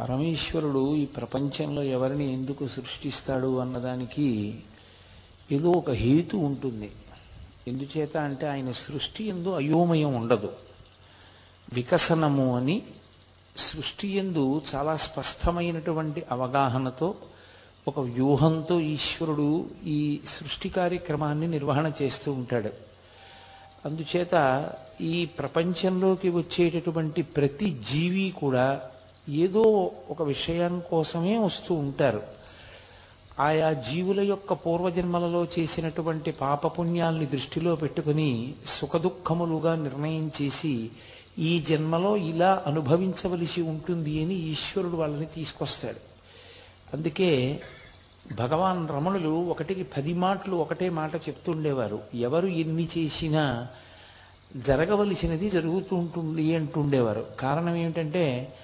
పరమేశ్వరుడు ఈ ప్రపంచంలో ఎవరిని ఎందుకు సృష్టిస్తాడు అన్నదానికి ఏదో ఒక హేతు ఉంటుంది. ఎందుచేత అంటే ఆయన సృష్టి ఎందు అయోమయం ఉండదు. వికసనము అని సృష్టి ఎందు చాలా స్పష్టమైనటువంటి అవగాహనతో ఒక వ్యూహంతో ఈశ్వరుడు ఈ సృష్టి కార్యక్రమాన్ని నిర్వహణ చేస్తూ ఉంటాడు. అందుచేత ఈ ప్రపంచంలోకి వచ్చేటటువంటి ప్రతి జీవి కూడా ఏదో ఒక విషయం కోసమే వస్తూ ఉంటారు. ఆయా జీవుల యొక్క పూర్వజన్మలలో చేసినటువంటి పాపపుణ్యాల్ని దృష్టిలో పెట్టుకుని సుఖదుఖములుగా నిర్ణయం చేసి ఈ జన్మలో ఇలా అనుభవించవలసి ఉంటుంది అని ఈశ్వరుడు వాళ్ళని తీసుకొస్తాడు. అందుకే భగవాన్ రమణులు ఒకటికి పది మాటలు ఒకటే మాట చెప్తుండేవారు. ఎవరు ఎన్ని చేసినా జరగవలసినది జరుగుతూ ఉంటుంది అంటుండేవారు. కారణం ఏమిటంటే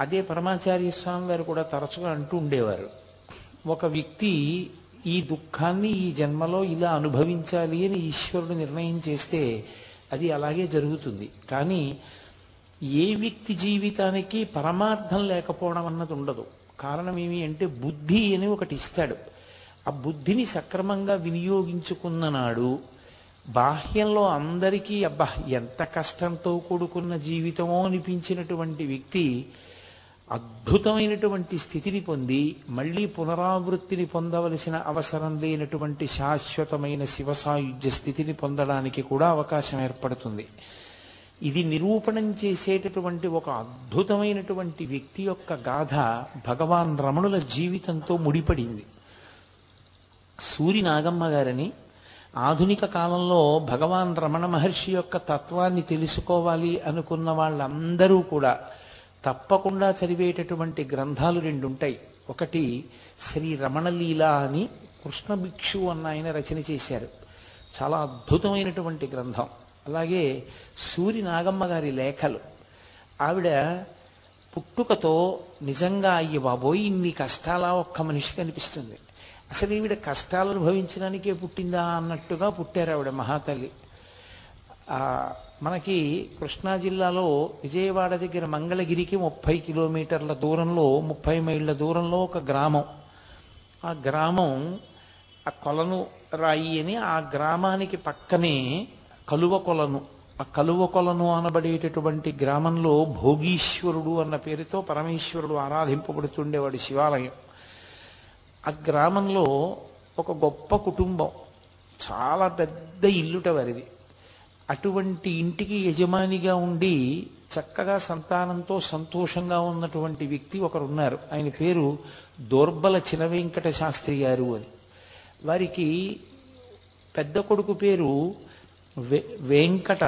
అదే పరమాచార్య స్వామి వారు కూడా తరచుగా అంటూ ఉండేవారు. ఒక వ్యక్తి ఈ దుఃఖాన్ని ఈ జన్మలో ఇలా అనుభవించాలి అని ఈశ్వరుడు నిర్ణయం చేస్తే అది అలాగే జరుగుతుంది. కానీ ఏ వ్యక్తి జీవితానికి పరమార్థం లేకపోవడం అన్నది ఉండదు. కారణం ఏమి అంటే బుద్ధి అని ఒకటి ఇస్తాడు. ఆ బుద్ధిని సక్రమంగా వినియోగించుకున్న నాడు బాహ్యంలో అందరికీ అబ్బా ఎంత కష్టంతో కూడుకున్న జీవితమో అనిపించినటువంటి వ్యక్తి అద్భుతమైనటువంటి స్థితిని పొంది మళ్ళీ పునరావృత్తిని పొందవలసిన అవసరం లేనటువంటి శాశ్వతమైన శివసాయుధ్య స్థితిని పొందడానికి కూడా అవకాశం ఏర్పడుతుంది. ఇది నిరూపణం చేసేటటువంటి ఒక అద్భుతమైనటువంటి వ్యక్తి యొక్క గాథ భగవాన్ రమణుల జీవితంతో ముడిపడింది. సూరి నాగమ్మ గారని ఆధునిక కాలంలో భగవాన్ రమణ మహర్షి యొక్క తత్వాన్ని తెలుసుకోవాలి అనుకున్న వాళ్ళందరూ కూడా తప్పకుండా చదివేటటువంటి గ్రంథాలు రెండు ఉంటాయి ఒకటి శ్రీ రమణలీల అని కృష్ణ భిక్షు అన్న ఆయన రచన చేశారు. చాలా అద్భుతమైనటువంటి గ్రంథం. అలాగే సూరి నాగమ్మ గారి లేఖలు. ఆవిడ పుట్టుకతో నిజంగా అయ్య బాబోయ్ ఇన్ని కష్టాలా ఒక్క మనిషి కనిపిస్తుంది. అసలు ఈవిడ కష్టాలు అనుభవించడానికే పుట్టిందా అన్నట్టుగా పుట్టారు ఆవిడ మహాతల్లి. మనకి కృష్ణా జిల్లాలో విజయవాడ దగ్గర మంగళగిరికి ముప్పై కిలోమీటర్ల దూరంలో ముప్పై మైళ్ళ దూరంలో ఒక గ్రామం. ఆ గ్రామం ఆ కొలను రాయి అని ఆ గ్రామానికి పక్కనే కలువ కొలను. ఆ కలువ కొలను అనబడేటటువంటి గ్రామంలో భోగీశ్వరుడు అన్న పేరుతో పరమేశ్వరుడు ఆరాధింపబడుతుండేవాడు శివాలయం. ఆ గ్రామంలో ఒక గొప్ప కుటుంబం. చాలా పెద్ద ఇల్లుట వారిది. అటువంటి ఇంటికి యజమానిగా ఉండి చక్కగా సంతానంతో సంతోషంగా ఉన్నటువంటి వ్యక్తి ఒకరున్నారు. ఆయన పేరు దోర్బల చినవెంకట శాస్త్రి గారు అని. వారికి పెద్ద కొడుకు పేరు వె వెంకట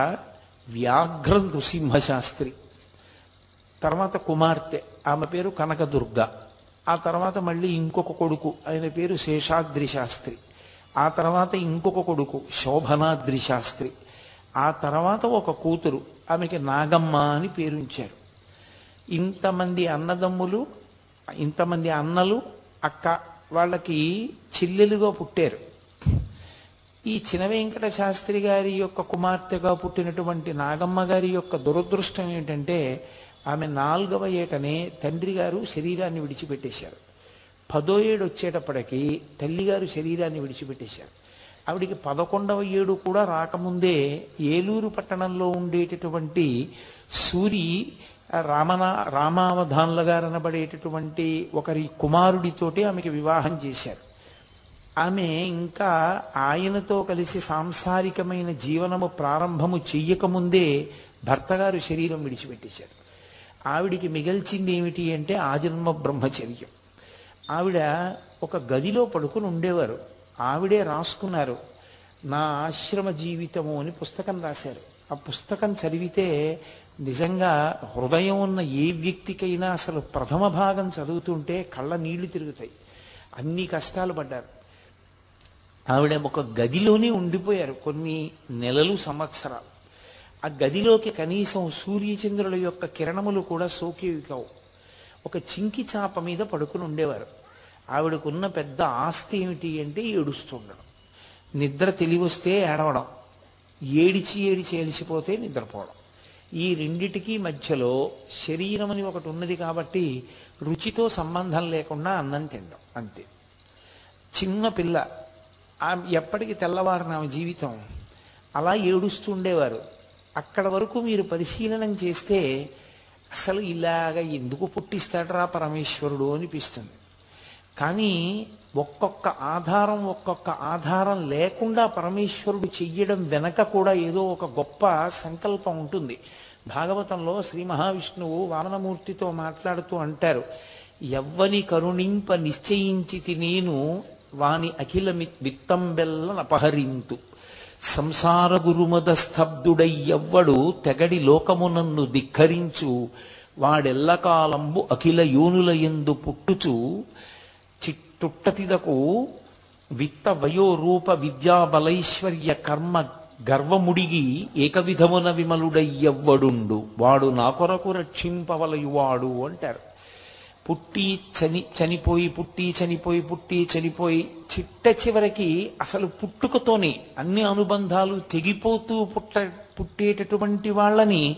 వ్యాఘ్ర నృసింహ శాస్త్రి తర్వాత కుమార్తె ఆమె పేరు కనకదుర్గ. ఆ తర్వాత మళ్ళీ ఇంకొక కొడుకు ఆయన పేరు శేషాద్రి శాస్త్రి. ఆ తర్వాత ఇంకొక కొడుకు శోభనాద్రి శాస్త్రి. ఆ తర్వాత ఒక కూతురు ఆమెకి నాగమ్మ అని పేరుంచారు ఇంతమంది అన్నదమ్ములు ఇంతమంది అన్నలు అక్క వాళ్ళకి చెల్లెలుగా పుట్టారు. ఈ చిన వెంకట శాస్త్రి గారి యొక్క కుమార్తెగా పుట్టినటువంటి నాగమ్మ గారి యొక్క దురదృష్టం ఏంటంటే ఆమె నాలుగవ ఏటనే తండ్రి గారు శరీరాన్ని విడిచిపెట్టేశారు. పదో ఏడు వచ్చేటప్పటికి తల్లిగారు శరీరాన్ని విడిచిపెట్టేశారు. ఆవిడికి పదకొండవ ఏడు కూడా రాకముందే ఏలూరు పట్టణంలో ఉండేటటువంటి సూరి రామనా రామావధాన్ల గారు అనబడేటటువంటి ఒకరి కుమారుడితోటి ఆమెకి వివాహం చేశారు. ఆమె ఇంకా ఆయనతో కలిసి సాంసారికమైన జీవనము ప్రారంభము చెయ్యకముందే భర్తగారు శరీరం విడిచిపెట్టేశారు. ఆవిడికి మిగల్చింది ఏమిటి అంటే ఆజన్మ బ్రహ్మచర్యం. ఆవిడ ఒక గదిలో పడుకుని ఉండేవారు. ఆవిడే రాసుకున్నారు. నా ఆశ్రమ జీవితము అని పుస్తకం రాశారు. ఆ పుస్తకం చదివితే నిజంగా హృదయం ఉన్న ఏ వ్యక్తికైనా అసలు ప్రథమ భాగం చదువుతుంటే కళ్ళ నీళ్ళు తిరుగుతాయి. అన్ని కష్టాలు పడ్డారు. ఆవిడ ఒక గదిలోనే ఉండిపోయారు కొన్ని నెలలు సంవత్సరాలు. ఆ గదిలోకి కనీసం సూర్యచంద్రుల యొక్క కిరణములు కూడా సోకేవి కావు. ఒక చింకి చాప మీద పడుకుని ఉండేవారు. ఆవిడకున్న పెద్ద ఆస్తి ఏమిటి అంటే ఏడుస్తుండడం. నిద్ర తెలివస్తే ఏడవడం. ఏడిచి ఏడిచి ఏలిసిపోతే నిద్రపోవడం. ఈ రెండిటికి మధ్యలో శరీరం అని ఒకటి ఉన్నది కాబట్టి రుచితో సంబంధం లేకుండా అన్నం తినడం. అంతే. చిన్న పిల్ల ఎప్పటికి తెల్లవారిన ఆమె జీవితం అలా ఏడుస్తుండేవారు అక్కడ వరకు మీరు పరిశీలనం చేస్తే అసలు ఇలాగ ఎందుకు పుట్టిస్తాడరా పరమేశ్వరుడు అనిపిస్తుంది. కానీ ఒక్కొక్క ఆధారం ఒక్కొక్క ఆధారం లేకుండా పరమేశ్వరుడు చెయ్యడం వెనక కూడా ఏదో ఒక గొప్ప సంకల్పం ఉంటుంది. భాగవతంలో శ్రీ మహావిష్ణువు వామనమూర్తితో మాట్లాడుతూ అంటారు ఎవ్వని కరుణింప నిశ్చయించితి నేను వాని అఖిల విత్తంబెల్లన అపహరింతు సంసార గురుమద స్తబ్దుడై ఎవ్వడు తెగడి లోకమునన్ను ధిక్కరించు. వాడెల్లకాలంబు అఖిల యోనుల ఎందు పుట్టుచు. తుట్టతిదకు విత్త వయోరూప విద్యా బలైశ్వర్య కర్మ గర్వముడిగి ఏకవిధమున విమలుడయ్యవ్వడుండు. వాడు నా కొరకు రక్షింపవలయువాడు అంటారు. పుట్టి చని చనిపోయి పుట్టి చనిపోయి పుట్టి చనిపోయి చిట్ట చివరికి అసలు పుట్టుకతోనే అన్ని అనుబంధాలు తెగిపోతూ పుట్ట పుట్టేటటువంటి వాళ్ళని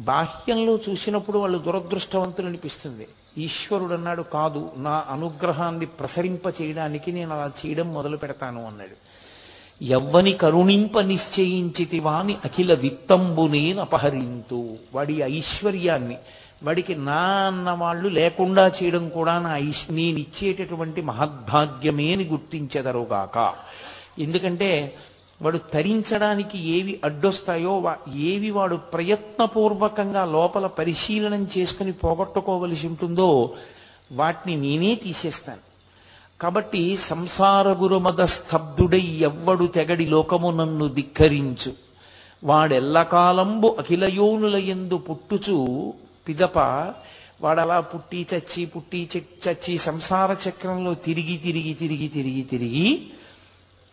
బాహ్యంలో చూసినప్పుడు వాళ్ళు దురదృష్టవంతులు అనిపిస్తుంది ఈశ్వరుడు అన్నాడు కాదు నా అనుగ్రహాన్ని ప్రసరింప చేయడానికి నేను అలా చేయడం మొదలు పెడతాను అన్నాడు. ఎవ్వని కరుణింప నిశ్చయించితి వాని అఖిల విత్తంబునే అపహరింతు వాడి ఐశ్వర్యాన్ని వాడికి నా అన్నవాళ్ళు లేకుండా చేయడం కూడా నా నేను ఇచ్చేటటువంటి మహద్భాగ్యమే అని గుర్తించెదరుగాక. ఎందుకంటే వాడు తరించడానికి ఏవి అడ్డొస్తాయో వా- ఏవి వాడు ప్రయత్నపూర్వకంగా లోపల పరిశీలనం చేసుకుని పోగొట్టుకోవలసి ఉంటుందో వాటిని నేనే తీసేస్తాను. కాబట్టి సంసార గురుమద స్తబ్దుడై ఎవ్వడు తెగడి లోకము నన్ను ధిక్కరించు. వాడెల్లకాలంబు అఖిలయోనుల ఎందు పుట్టుచు పిదప వాడలా పుట్టి చచ్చి పుట్టి చె- చచ్చి సంసార చక్రంలో తిరిగి తిరిగి తిరిగి తిరిగి తిరిగి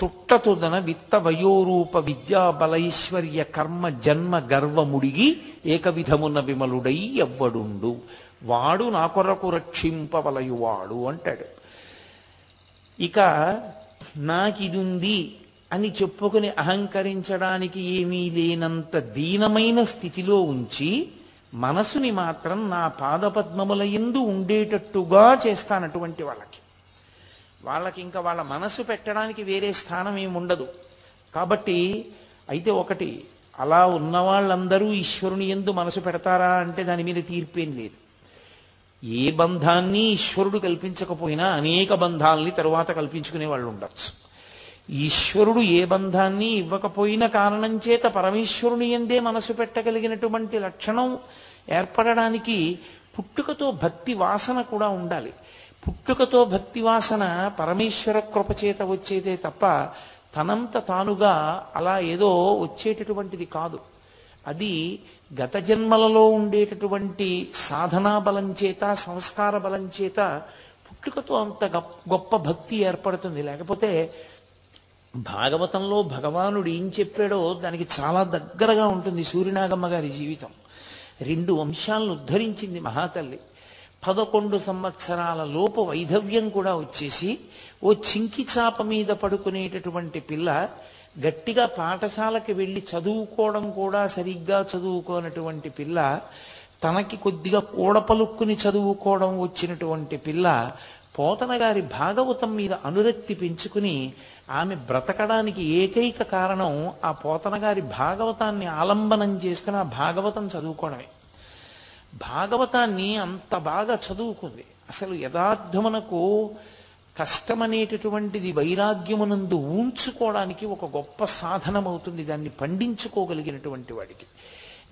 తుట్టతుదన విత్త వయోరూప విద్యా బలైశ్వర్య కర్మ జన్మ గర్వముడిగి ఏకవిధమున విమలుడై ఎవ్వడుండు. వాడు నా కొరకు రక్షింపవలయువాడు అంటాడు. ఇక నాకిదుంది అని చెప్పుకుని అహంకరించడానికి ఏమీ లేనంత దీనమైన స్థితిలో ఉంచి మనసుని మాత్రం నా పాదపద్మముల ఎందు ఉండేటట్టుగా చేస్తానటువంటి వాళ్ళకి. వాళ్ళకి ఇంకా వాళ్ళ మనసు పెట్టడానికి వేరే స్థానం ఏమి ఉండదు. కాబట్టి అయితే ఒకటి అలా ఉన్న వాళ్ళందరూ ఈశ్వరుని ఎందు మనసు పెడతారా అంటే దాని మీద తీర్పేం లేదు. ఏ బంధాన్ని ఈశ్వరుడు కల్పించకపోయినా అనేక బంధాల్ని తరువాత కల్పించుకునే వాళ్ళు ఉండొచ్చు. ఈశ్వరుడు ఏ బంధాన్ని ఇవ్వకపోయిన కారణం చేత పరమేశ్వరుని ఎందే మనసు పెట్టగలిగినటువంటి లక్షణం ఏర్పడడానికి పుట్టుకతో భక్తి వాసన కూడా ఉండాలి. పుట్టుకతో భక్తి వాసన పరమేశ్వర కృపచేత వచ్చేదే తప్ప తనంత తానుగా అలా ఏదో వచ్చేటటువంటిది కాదు. అది గత జన్మలలో ఉండేటటువంటి సాధనా బలం చేత సంస్కార బలం చేత పుట్టుకతో అంత గొప్ప- గొప్ప భక్తి ఏర్పడుతుంది. లేకపోతే భాగవతంలో భగవానుడు ఏం చెప్పాడో దానికి చాలా దగ్గరగా ఉంటుంది సూర్యనాగమ్మ గారి జీవితం. రెండు వంశాలను ఉద్ధరించింది మహాతల్లి. పదకొండు సంవత్సరాల లోపు వైధవ్యం కూడా వచ్చేసి ఓ చింకి చాప మీద పడుకునేటటువంటి పిల్ల గట్టిగా పాఠశాలకి వెళ్ళి చదువుకోవడం కూడా సరిగ్గా చదువుకోనటువంటి పిల్ల తనకి కొద్దిగా కూడపలుక్కుని చదువుకోవడం వచ్చినటువంటి పిల్ల పోతన గారి భాగవతం మీద అనురక్తి పెంచుకుని ఆమె బ్రతకడానికి ఏకైక కారణం ఆ పోతన గారి భాగవతాన్ని ఆలంబనం చేసుకుని ఆ భాగవతం చదువుకోవడమే. భాగవతాన్ని అంత బాగా చదువుకుంది. అసలు యథార్థమునకు కష్టమనేటటువంటిది వైరాగ్యమునందు ఊంచుకోవడానికి ఒక గొప్ప సాధనమవుతుంది. దాన్ని పండించుకోగలిగినటువంటి వాడికి.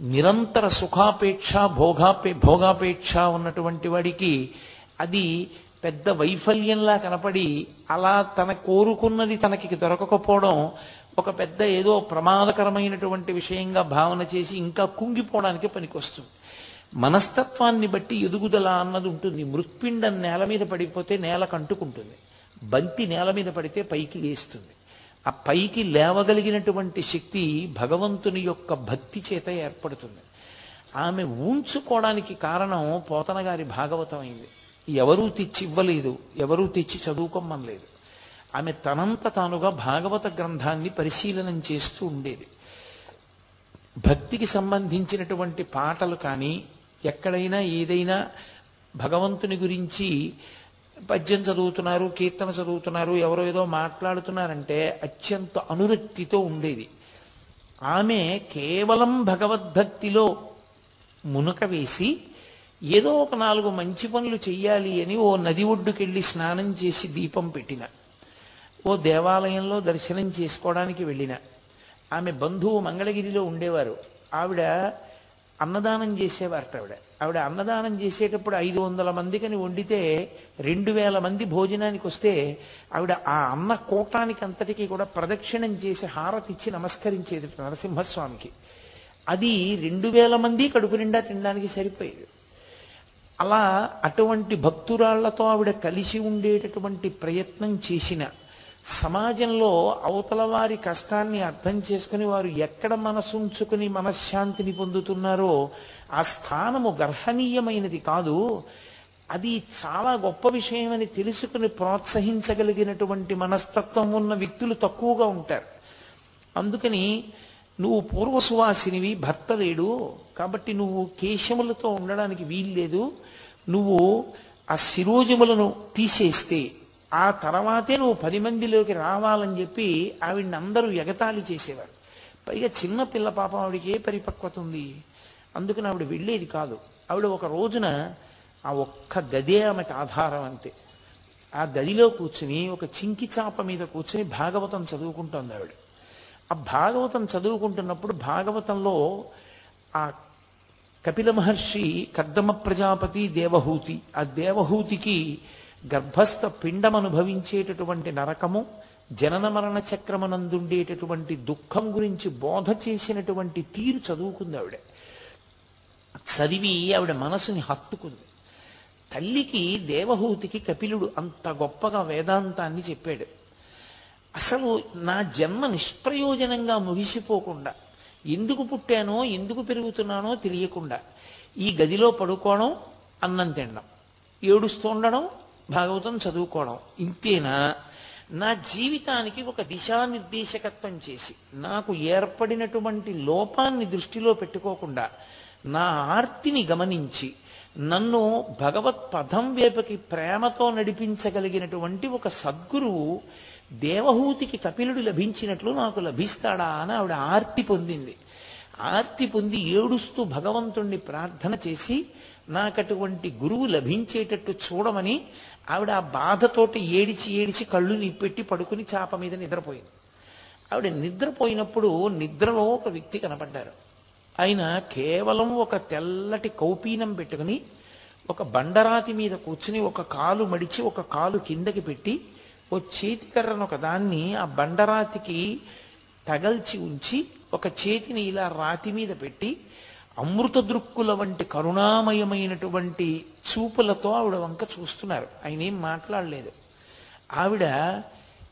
నిరంతర సుఖాపేక్ష భోగాపే భోగాపేక్ష ఉన్నటువంటి వాడికి అది పెద్ద వైఫల్యంలా కనపడి అలా తన కోరుకున్నది తనకి దొరకకపోవడం ఒక పెద్ద ఏదో ప్రమాదకరమైనటువంటి విషయంగా భావన చేసి ఇంకా కుంగిపోవడానికి పనికొస్తుంది. మనస్తత్వాన్ని బట్టి ఎదుగుదల అన్నది ఉంటుంది. మృత్పిండం నేల మీద పడిపోతే నేల కంటుకుంటుంది. బంతి నేల మీద పడితే పైకి లేస్తుంది. ఆ పైకి లేవగలిగినటువంటి శక్తి భగవంతుని యొక్క భక్తి చేత ఏర్పడుతుంది. ఆమె ఊంచుకోవడానికి కారణం పోతన గారి భాగవతం అయింది ఎవరూ తెచ్చి ఇవ్వలేదు ఎవరూ తెచ్చి చదువుకోమనలేదు ఆమె తనంత తానుగా భాగవత గ్రంథాన్ని పరిశీలనం చేస్తూ ఉండేది. భక్తికి సంబంధించినటువంటి పాటలు కానీ ఎక్కడైనా ఏదైనా భగవంతుని గురించి పద్యం చదువుతున్నారు కీర్తన చదువుతున్నారు ఎవరో ఏదో మాట్లాడుతున్నారంటే అత్యంత అనురక్తితో ఉండేది. ఆమె కేవలం భగవద్భక్తిలో మునక వేసి ఏదో ఒక నాలుగు మంచి పనులు చెయ్యాలి అని ఓ నది ఒడ్డుకెళ్ళి స్నానం చేసి దీపం పెట్టిన. ఓ దేవాలయంలో దర్శనం చేసుకోవడానికి వెళ్ళిన. ఆమె బంధువు మంగళగిరిలో ఉండేవారు. ఆవిడ అన్నదానం చేసేవారట ఆవిడ. ఆవిడ అన్నదానం చేసేటప్పుడు ఐదు వందల మందికని వండితే రెండు వేల మంది భోజనానికి వస్తే ఆవిడ ఆ అన్న కూటానికి అంతటికీ కూడా ప్రదక్షిణం చేసి హారతి ఇచ్చి నమస్కరించేది నరసింహస్వామికి. అది రెండు వేల మంది కడుపు నిండా తినడానికి సరిపోయేది. అలా అటువంటి భక్తురాళ్ళతో ఆవిడ కలిసి ఉండేటటువంటి ప్రయత్నం చేసిన సమాజంలో అవతల వారి కష్టాన్ని అర్థం చేసుకుని వారు ఎక్కడ మనసుంచుకుని మనశ్శాంతిని పొందుతున్నారో ఆ స్థానము గర్హనీయమైనది కాదు. అది చాలా గొప్ప విషయమని తెలుసుకుని ప్రోత్సహించగలిగినటువంటి మనస్తత్వం ఉన్న వ్యక్తులు తక్కువగా ఉంటారు. అందుకని నువ్వు పూర్వసువాసినివి భర్త లేడు కాబట్టి నువ్వు కేశములతో ఉండడానికి వీల్లేదు. నువ్వు ఆ శిరోజములను తీసేస్తే ఆ తర్వాతే నువ్వు పది మందిలోకి రావాలని చెప్పి ఆవిడ్ని అందరూ ఎగతాళి చేసేవారు. పైగా చిన్న పిల్ల పాపం ఆవిడకి ఏ పరిపక్వత ఉంది? అందుకని ఆవిడ వెళ్ళేది కాదు. ఆవిడ ఒక రోజున ఆ ఒక్క గదే ఆమెకు ఆధారం అంతే. ఆ గదిలో కూర్చుని ఒక చింకి చాప మీద కూర్చుని భాగవతం చదువుకుంటోంది ఆవిడ. ఆ భాగవతం చదువుకుంటున్నప్పుడు భాగవతంలో ఆ కపిల మహర్షి కర్దమ ప్రజాపతి దేవహూతి ఆ దేవహూతికి గర్భస్థ పిండం అనుభవించేటటువంటి నరకము జనన మరణ చక్రమనందుండేటటువంటి దుఃఖం గురించి బోధ చేసినటువంటి తీరు చదువుకుంది ఆవిడ. చదివి ఆవిడ మనసుని హత్తుకుంది. తల్లికి దేవహూతికి కపిలుడు అంత గొప్పగా వేదాంతాన్ని చెప్పాడు. అసలు నా జన్మ నిష్ప్రయోజనంగా ముగిసిపోకుండా ఎందుకు పుట్టానో ఎందుకు పెరుగుతున్నానో తెలియకుండా ఈ గదిలో పడుకోవడం అన్నం తినడం ఏడుస్తూ ఉండడం భాగవతం చదువుకోవడం. ఇంతేనా? నా జీవితానికి ఒక దిశానిర్దేశకత్వం చేసి నాకు ఏర్పడినటువంటి లోపాన్ని దృష్టిలో పెట్టుకోకుండా నా ఆర్తిని గమనించి నన్ను భగవత్ పదం వేపకి ప్రేమతో నడిపించగలిగినటువంటి ఒక సద్గురువు దేవహూతికి కపిలుడు లభించినట్లు నాకు లభిస్తాడా అని ఆవిడ ఆర్తి పొందింది. ఆర్తి పొంది ఏడుస్తూ భగవంతుణ్ణి ప్రార్థన చేసి నాకటువంటి గురువు లభించేటట్టు చూడమని ఆవిడ ఆ బాధతోటి ఏడిచి ఏడిచి కళ్ళు నిప్పెట్టి పడుకుని చాప మీద నిద్రపోయింది. ఆవిడ నిద్రపోయినప్పుడు నిద్రలో ఒక వ్యక్తి కనపడ్డారు. ఆయన కేవలం ఒక తెల్లటి కౌపీనం పెట్టుకుని ఒక బండరాతి మీద కూర్చుని ఒక కాలు మడిచి ఒక కాలు కిందకి పెట్టి ఓ చేతికర్రను ఒక దాన్ని ఆ బండరాతికి తగల్చి ఉంచి ఒక చేతిని ఇలా రాతి మీద పెట్టి అమృత దృక్కుల వంటి కరుణామయమైనటువంటి చూపులతో ఆవిడ వంక చూస్తున్నారు. ఆయన ఏం మాట్లాడలేదు. ఆవిడ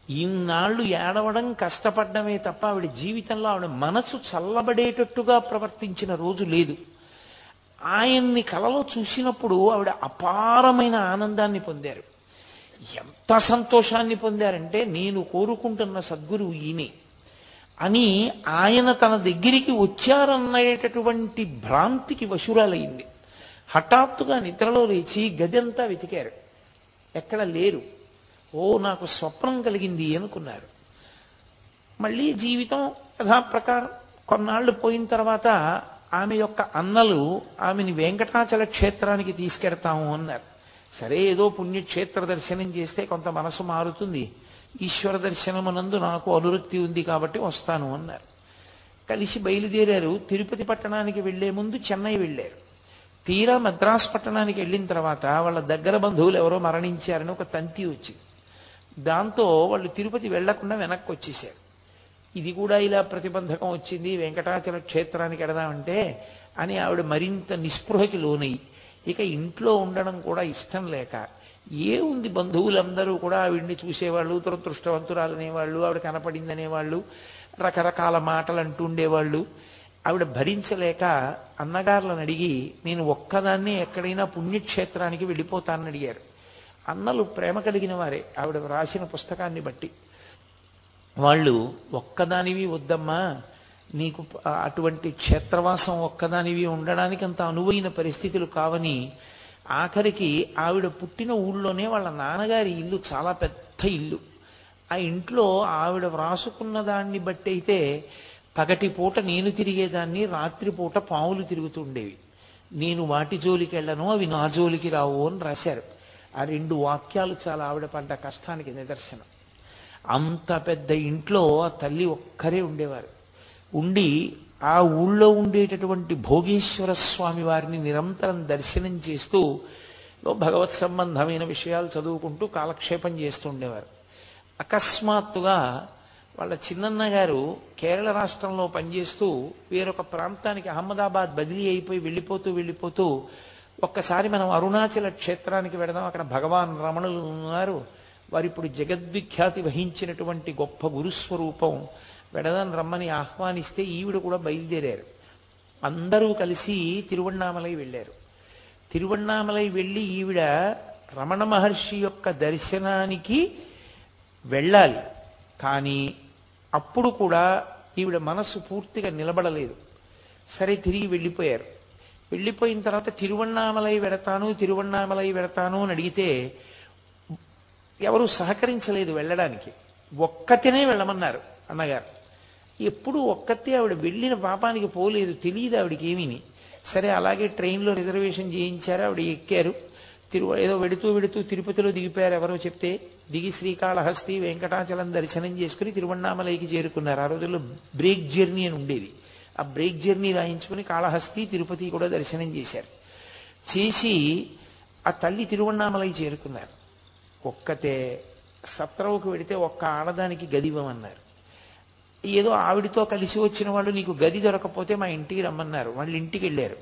ఇన్నాళ్ళు ఏడవడం కష్టపడమే తప్ప ఆవిడ జీవితంలో ఆవిడ మనసు చల్లబడేటట్టుగా ప్రవర్తించిన రోజు లేదు. ఆయన్ని కలలో చూసినప్పుడు ఆవిడ అపారమైన ఆనందాన్ని పొందారు. ఎంత సంతోషాన్ని పొందారంటే నేను కోరుకుంటున్న సద్గురువు ఈయనే. అని ఆయన తన దగ్గరికి వచ్చారనేటటువంటి భ్రాంతికి వశురాలయ్యింది హఠాత్తుగా నిద్రలో లేచి గదంతా వెతికారు. ఎక్కడ లేరు. ఓ నాకు స్వప్నం కలిగింది అనుకున్నారు. మళ్ళీ జీవితం యథాప్రకారం. కొన్నాళ్ళు పోయిన తర్వాత ఆమె యొక్క అన్నలు ఆమెని వెంకటాచల క్షేత్రానికి తీసుకెడతాము అన్నారు. సరే ఏదో పుణ్యక్షేత్ర దర్శనం చేస్తే కొంత మనసు మారుతుంది. ఈశ్వర దర్శనమునందు నాకు అనురక్తి ఉంది కాబట్టి వస్తాను అన్నారు. కలిసి బయలుదేరారు. తిరుపతి పట్టణానికి వెళ్ళే ముందు చెన్నై వెళ్ళారు. తీరా మద్రాస్ పట్టణానికి వెళ్ళిన తర్వాత వాళ్ళ దగ్గర బంధువులు ఎవరో మరణించారని ఒక తంతి వచ్చింది. దాంతో వాళ్ళు తిరుపతి వెళ్ళకుండా వెనక్కి వచ్చేసారు ఇది కూడా ఇలా ప్రతిబంధకం వచ్చింది. వెంకటాచల క్షేత్రానికి వెడదామంటే అని ఆవిడ మరింత నిస్పృహకి లోనయ్యి ఇక ఇంట్లో ఉండడం కూడా ఇష్టం లేక ఏ ఉంది బంధువులందరూ కూడా ఆవిడ్ని చూసేవాళ్ళు దురదృష్టవంతురాలనేవాళ్ళు ఆవిడ కనపడిందనేవాళ్ళు రకరకాల మాటలు అంటుండేవాళ్ళు ఆవిడ భరించలేక అన్నగారులను అడిగి నేను ఒక్కదాన్నే ఎక్కడైనా పుణ్యక్షేత్రానికి వెళ్ళిపోతానని అడిగారు. అన్నలు ప్రేమ కలిగిన వారే ఆవిడ రాసిన పుస్తకాన్ని బట్టి. వాళ్ళు ఒక్కదానివి వద్దమ్మా నీకు అటువంటి క్షేత్రవాసం ఒక్కదానివి ఉండడానికి అంత అనువైన పరిస్థితులు కావని ఆఖరికి ఆవిడ పుట్టిన ఊళ్ళోనే వాళ్ళ నాన్నగారి ఇల్లు చాలా పెద్ద ఇల్లు. ఆ ఇంట్లో ఆవిడ వ్రాసుకున్న దాన్ని బట్టి అయితే పగటి పూట నేను తిరిగేదాన్ని రాత్రిపూట పావులు తిరుగుతుండేవి నేను వాటి జోలికి వెళ్ళను అవి నా జోలికి రావు అని రాశారు. ఆ రెండు వాక్యాలు చాలా ఆవిడ పడ్డ కష్టానికి నిదర్శనం. అంత పెద్ద ఇంట్లో ఆ తల్లి ఒక్కరే ఉండేవారు. ఉండి ఆ ఊళ్ళో ఉండేటటువంటి భోగేశ్వర స్వామి వారిని నిరంతరం దర్శనం చేస్తూ భగవత్ సంబంధమైన విషయాలు చదువుకుంటూ కాలక్షేపం చేస్తూ ఉండేవారు. అకస్మాత్తుగా వాళ్ళ చిన్నన్న గారు కేరళ రాష్ట్రంలో పనిచేస్తూ వేరొక ప్రాంతానికి అహ్మదాబాద్ బదిలీ అయిపోయి వెళ్ళిపోతూ వెళ్ళిపోతూ ఒక్కసారి మనం అరుణాచల క్షేత్రానికి వెడదాం అక్కడ భగవాన్ రమణులు ఉన్నారు. వారు ఇప్పుడు జగద్విఖ్యాతి వహించినటువంటి గొప్ప గురుస్వరూపం వెడదాన్ రమ్మని ఆహ్వానిస్తే ఈవిడ కూడా బయలుదేరారు. అందరూ కలిసి తిరువన్నామలై వెళ్ళారు. తిరువన్నామలై వెళ్ళి ఈవిడ రమణ మహర్షి యొక్క దర్శనానికి వెళ్ళాలి. కానీ అప్పుడు కూడా ఈవిడ మనస్సు పూర్తిగా నిలబడలేదు. సరే తిరిగి వెళ్ళిపోయారు. వెళ్ళిపోయిన తర్వాత తిరువన్నామలై వెడతాను తిరువన్నామలై వెడతాను అని అడిగితే ఎవరూ సహకరించలేదు వెళ్ళడానికి. ఒక్కతినే వెళ్ళమన్నారు అన్నగారు. ఎప్పుడు ఒక్కతే ఆవిడ వెళ్ళిన పాపానికి పోలేదు తెలియదు ఆవిడకి ఏమీని. సరే అలాగే ట్రైన్లో రిజర్వేషన్ చేయించారు ఆవిడ ఎక్కారు. తిరు ఏదో వెడుతూ వెడుతూ తిరుపతిలో దిగిపోయారు ఎవరో చెప్తే దిగి శ్రీకాళహస్తి వెంకటాచలం దర్శనం చేసుకుని తిరువన్నామలైకి చేరుకున్నారు. ఆ రోజుల్లో బ్రేక్ జర్నీ అని ఉండేది. ఆ బ్రేక్ జర్నీ రాయించుకుని కాళహస్తి తిరుపతి కూడా దర్శనం చేశారు. చేసి ఆ తల్లి తిరువన్నామలై చేరుకున్నారు. ఒక్కతే సత్రవుకు వెడితే ఒక్క ఆడదానికి గదివ్వమన్నారు. ఏదో ఆవిడతో కలిసి వచ్చిన వాళ్ళు నీకు గది దొరకపోతే మా ఇంటికి రమ్మన్నారు. వాళ్ళు ఇంటికి వెళ్ళారు.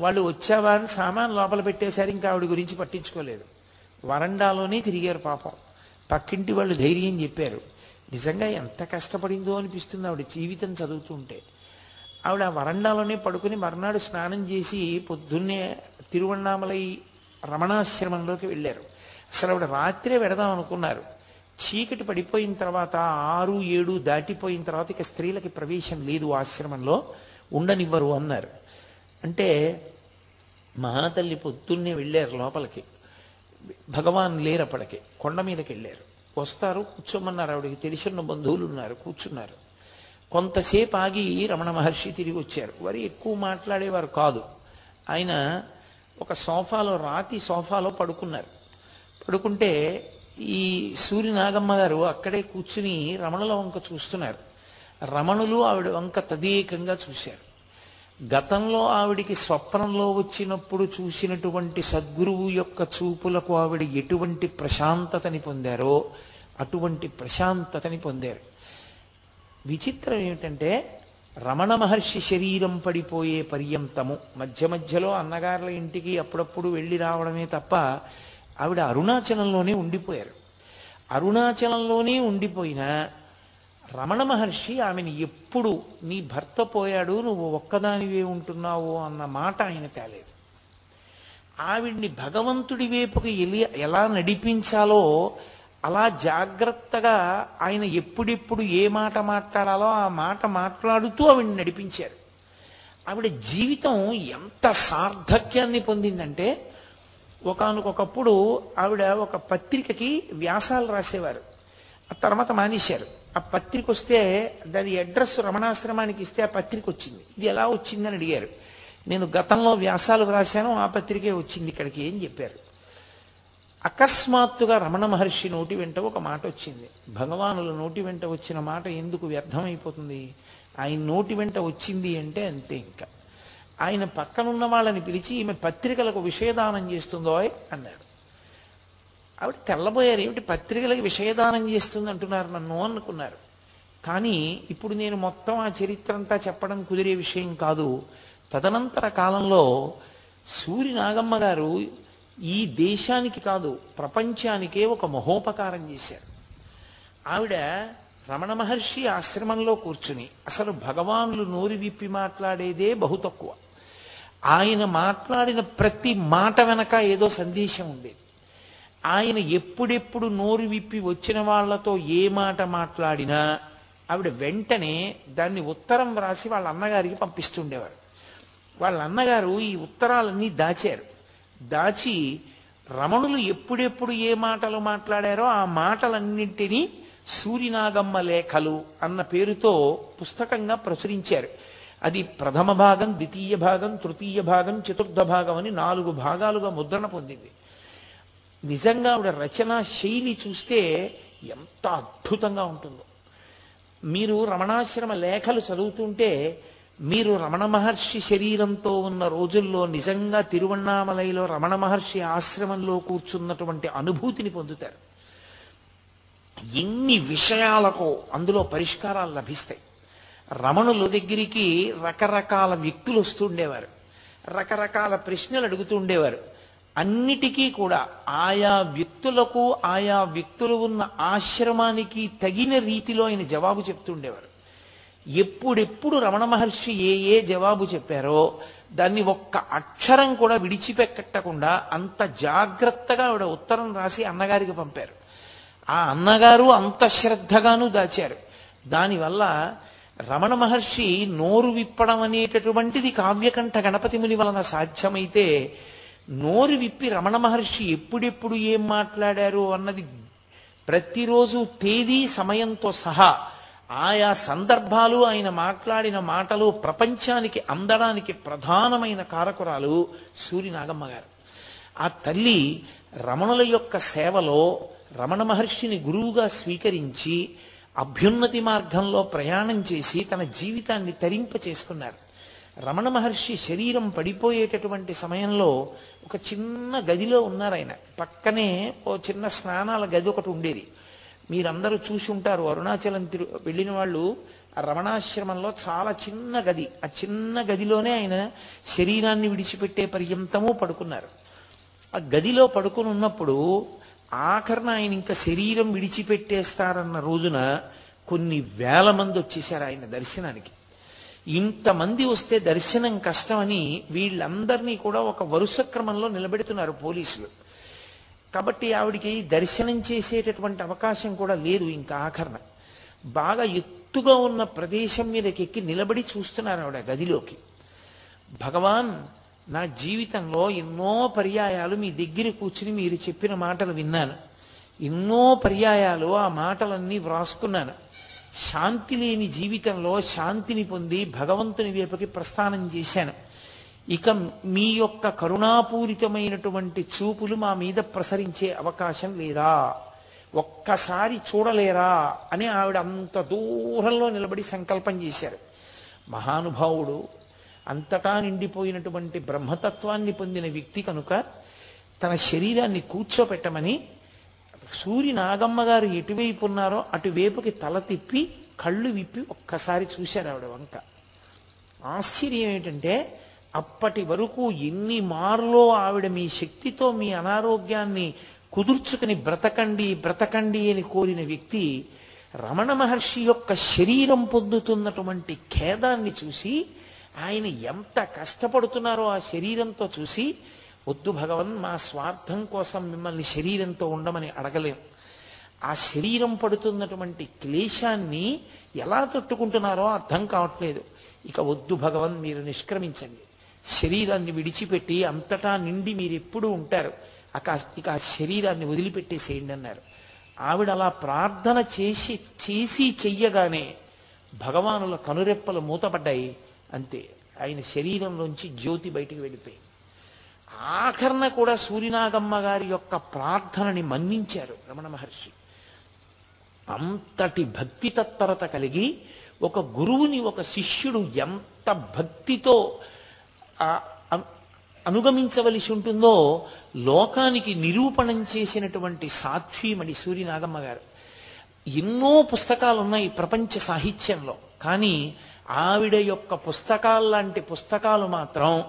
వాళ్ళు వచ్చావా అని సామాన్ లోపల పెట్టేశారు ఇంకా ఆవిడ గురించి పట్టించుకోలేదు. వరండాలోనే తిరిగారు పాపం. పక్కింటి వాళ్ళు ధైర్యం చెప్పారు. నిజంగా ఎంత కష్టపడిందో అనిపిస్తుంది ఆవిడ జీవితం చదువుతుంటే. ఆవిడ ఆ వరండాలోనే పడుకుని మర్నాడు స్నానం చేసి పొద్దున్నే తిరువణామలై రమణాశ్రమంలోకి వెళ్ళారు. అసలు ఆవిడ రాత్రే వెడదాం అనుకున్నారు. చీకటి పడిపోయిన తర్వాత ఆరు ఏడు దాటిపోయిన తర్వాత ఇక స్త్రీలకి ప్రవేశం లేదు ఆశ్రమంలో ఉండనివ్వరు అన్నారు. అంటే మహాతల్లి పొద్దున్నే వెళ్ళారు లోపలికి. భగవాన్ లేరప్పటికి కొండ మీదకి వెళ్ళారు. వస్తారు కూర్చోమన్నారు ఆవిడకి. తెలిసిన బంధువులు ఉన్నారు కూర్చున్నారు. కొంతసేపు ఆగి రమణ మహర్షి తిరిగి వచ్చారు. వారి ఎక్కువ మాట్లాడేవారు కాదు. ఆయన ఒక సోఫాలో రాతి సోఫాలో పడుకున్నారు. పడుకుంటే ఈ సూర్యనాగమ్మ గారు అక్కడే కూర్చుని రమణుల వంక చూస్తున్నారు. రమణులు ఆవిడ వంక తదేకంగా చూశారు. గతంలో ఆవిడికి స్వప్నంలో వచ్చినప్పుడు చూసినటువంటి సద్గురువు యొక్క చూపులకు ఆవిడ ఎటువంటి ప్రశాంతతని పొందారో అటువంటి ప్రశాంతతని పొందారు. విచిత్రం ఏమిటంటే రమణ మహర్షి శరీరం పడిపోయే పర్యంతము మధ్య మధ్యలో అన్నగారుల ఇంటికి అప్పుడప్పుడు వెళ్ళి రావడమే తప్ప ఆవిడ అరుణాచలంలోనే ఉండిపోయారు. అరుణాచలంలోనే ఉండిపోయిన రమణ మహర్షి ఆమెను ఎప్పుడు నీ భర్త పోయాడు నువ్వు ఒక్కదానివే ఉంటున్నావు అన్న మాట ఆయన తేలేదు. ఆవిడ్ని భగవంతుడి వైపుకి ఎలి ఎలా నడిపించాలో అలా జాగ్రత్తగా ఆయన ఎప్పుడెప్పుడు ఏ మాట మాట్లాడాలో ఆ మాట మాట్లాడుతూ ఆవిడ్ని నడిపించారు. ఆవిడ జీవితం ఎంత సార్థక్యాన్ని పొందిందంటే ఒకనకొకప్పుడు ఆవిడ ఒక పత్రికకి వ్యాసాలు రాసేవారు. ఆ తర్వాత మానేశారు. ఆ పత్రిక వస్తే దాని అడ్రస్ రమణాశ్రమానికి ఇస్తే ఆ పత్రిక వచ్చింది ఇది ఎలా వచ్చిందని అడిగారు. నేను గతంలో వ్యాసాలు రాశాను ఆ పత్రికే వచ్చింది ఇక్కడికి ఏం చెప్పారు. అకస్మాత్తుగా రమణ మహర్షి నోటి వెంట ఒక మాట వచ్చింది. భగవానుల నోటి వెంట వచ్చిన మాట ఎందుకు వ్యర్థమైపోతుంది? ఆయన నోటి వెంట వచ్చింది అంటే అంతే ఇంకా. ఆయన పక్కనున్న వాళ్ళని పిలిచి ఈమె పత్రికలకు విషయదానం చేస్తుందో అన్నారు. ఆవిడ తెల్లబోయారు. ఏమిటి పత్రికలకు విషయదానం చేస్తుంది అంటున్నారు నన్ను అనుకున్నారు. కానీ ఇప్పుడు నేను మొత్తం ఆ చరిత్ర అంతా చెప్పడం కుదిరే విషయం కాదు. తదనంతర కాలంలో సూర్య నాగమ్మ గారు ఈ దేశానికి కాదు ప్రపంచానికే ఒక మహోపకారం చేశారు. ఆవిడ రమణ మహర్షి ఆశ్రమంలో కూర్చుని అసలు భగవానులు నోరు విప్పి మాట్లాడేదే బహు తక్కువ. ఆయన మాట్లాడిన ప్రతి మాట వెనక ఏదో సందేశం ఉండేది. ఆయన ఎప్పుడెప్పుడు నోరు విప్పి వచ్చిన వాళ్ళతో ఏ మాట మాట్లాడినా ఆవిడ వెంటనే దాన్ని ఉత్తరం వ్రాసి వాళ్ళ అన్నగారికి పంపిస్తుండేవారు. వాళ్ళ అన్నగారు ఈ ఉత్తరాలన్నీ దాచారు. దాచి రమణులు ఎప్పుడెప్పుడు ఏ మాటలు మాట్లాడారో ఆ మాటలన్నింటినీ సూరినాగమ్మ లేఖలు అన్న పేరుతో పుస్తకంగా ప్రచురించారు. అది ప్రథమ భాగం ద్వితీయ భాగం తృతీయ భాగం చతుర్థ భాగం అని నాలుగు భాగాలుగా ముద్రణ పొందింది. నిజంగా ఆవిడ రచనా శైలి చూస్తే ఎంత అద్భుతంగా ఉంటుందో. మీరు రమణాశ్రమ లేఖలు చదువుతుంటే మీరు రమణ మహర్షి శరీరంతో ఉన్న రోజుల్లో నిజంగా తిరువണ്ണామలైలో రమణ మహర్షి ఆశ్రమంలో కూర్చున్నటువంటి అనుభూతిని పొందుతారు. ఎన్ని విషయాలకో అందులో పరిష్కారాలు లభిస్తాయి. రమణుల దగ్గరికి రకరకాల వ్యక్తులు వస్తుండేవారు రకరకాల ప్రశ్నలు అడుగుతూ ఉండేవారు. అన్నిటికీ కూడా ఆయా వ్యక్తులకు ఆయా వ్యక్తులు ఉన్న ఆశ్రమానికి తగిన రీతిలో ఆయన జవాబు చెప్తుండేవారు ఎప్పుడెప్పుడు రమణ మహర్షి ఏ ఏ జవాబు చెప్పారో దాన్ని ఒక్క అక్షరం కూడా విడిచిపెట్టకుండా అంత జాగ్రత్తగా ఆవిడ ఉత్తరం రాసి అన్నగారికి పంపారు. ఆ అన్నగారు అంత శ్రద్ధగాను దాచారు. దానివల్ల రమణ మహర్షి నోరు విప్పడం అనేటటువంటిది కావ్యకంఠ గణపతి ముని వలన సాధ్యమైతే నోరు విప్పి రమణ మహర్షి ఎప్పుడెప్పుడు ఏం మాట్లాడారు అన్నది ప్రతిరోజు తేదీ సమయంతో సహా ఆయా సందర్భాలు ఆయన మాట్లాడిన మాటలు ప్రపంచానికి అందడానికి ప్రధానమైన కారకురాలు సూర్యనాగమ్మ గారు. ఆ తల్లి రమణుల యొక్క సేవలో రమణ మహర్షిని గురువుగా స్వీకరించి అభ్యున్నతి మార్గంలో ప్రయాణం చేసి తన జీవితాన్ని తరింప చేసుకున్నారు. రమణ మహర్షి శరీరం పడిపోయేటటువంటి సమయంలో ఒక చిన్న గదిలో ఉన్నారు ఆయన. పక్కనే ఓ చిన్న స్నానాల గది ఒకటి ఉండేది. మీరందరూ చూసి ఉంటారు అరుణాచలం తిరు వెళ్ళిన వాళ్ళు ఆ రమణాశ్రమంలో చాలా చిన్న గది ఆ చిన్న గదిలోనే ఆయన శరీరాన్ని విడిచిపెట్టే పర్యంతము పడుకున్నారు. ఆ గదిలో పడుకుని ఉన్నప్పుడు ఆఖరణ ఆయన ఇంకా శరీరం విడిచిపెట్టేస్తారన్న రోజున కొన్ని వేల మంది వచ్చేసారు ఆయన దర్శనానికి. ఇంతమంది వస్తే దర్శనం కష్టమని వీళ్ళందరినీ కూడా ఒక వరుస క్రమంలో నిలబెడుతున్నారు పోలీసులు. కాబట్టి ఆవిడికి దర్శనం చేసేటటువంటి అవకాశం కూడా లేదు ఇంకా ఆఖరణ బాగా ఎత్తుగా ఉన్న ప్రదేశం మీదకి ఎక్కి నిలబడి చూస్తున్నారు ఆవిడ గదిలోకి. భగవాన్ నా జీవితంలో ఎన్నో పర్యాయాలు మీ దగ్గర కూర్చుని మీరు చెప్పిన మాటలు విన్నాను. ఎన్నో పర్యాయాలు ఆ మాటలన్నీ వ్రాసుకున్నాను. శాంతి లేని జీవితంలో శాంతిని పొంది భగవంతుని వైపుకి ప్రస్థానం చేశాను. ఇక మీ యొక్క కరుణాపూరితమైనటువంటి చూపులు మా మీద ప్రసరించే అవకాశం లేదా? ఒక్కసారి చూడలేరా? అని ఆవిడ అంత దూరంలో నిలబడి సంకల్పం చేశారు. మహానుభావుడు అంతటా నిండిపోయినటువంటి బ్రహ్మతత్వాన్ని పొందిన వ్యక్తి కనుక తన శరీరాన్ని కూర్చోపెట్టమని సూర్య నాగమ్మ గారు ఎటువైపు ఉన్నారో అటువైపుకి తల తిప్పి కళ్ళు విప్పి ఒక్కసారి చూశారు ఆవిడ వంక. ఆశ్చర్యం ఏంటంటే అప్పటి వరకు ఎన్ని మార్లో ఆవిడ మీ శక్తితో మీ అనారోగ్యాన్ని కుదుర్చుకుని బ్రతకండి బ్రతకండి అని కోరిన వ్యక్తి రమణ మహర్షి యొక్క శరీరం పొందుతున్నటువంటి ఖేదాన్ని చూసి ఆయన ఎంత కష్టపడుతున్నారో ఆ శరీరంతో చూసి వద్దు భగవన్ మా స్వార్థం కోసం మిమ్మల్ని శరీరంతో ఉండమని అడగలేం. ఆ శరీరం పడుతున్నటువంటి క్లేశాన్ని ఎలా తట్టుకుంటున్నారో అర్థం కావట్లేదు. ఇక వద్దు భగవన్ మీరు నిష్క్రమించండి. శరీరాన్ని విడిచిపెట్టి అంతటా నిండి మీరు ఎప్పుడు ఉంటారు. అక ఇక ఆ శరీరాన్ని వదిలిపెట్టేసేయండి అన్నారు. ఆవిడ అలా ప్రార్థన చేసి చేసి చెయ్యగానే భగవానుల కనురెప్పలు మూతపడ్డాయి. అంతే. ఆయన శరీరంలోంచి జ్యోతి బయటికి వెళ్ళిపోయి ఆఖరణ కూడా సూర్యనాగమ్మ గారి యొక్క ప్రార్థనని మన్నించారు రమణ మహర్షి. అంతటి భక్తి తత్పరత కలిగి ఒక గురువుని ఒక శిష్యుడు ఎంత భక్తితో అను- అనుగమించవలసి ఉంటుందో లోకానికి నిరూపణం చేసినటువంటి సాధ్వీమణి సూర్యనాగమ్మ గారు. ఎన్నో పుస్తకాలు ఉన్నాయి ప్రపంచ సాహిత్యంలో. కానీ ఆవిడ యొక్క పుస్తకాల్లాంటి పుస్తకాలు మాత్రం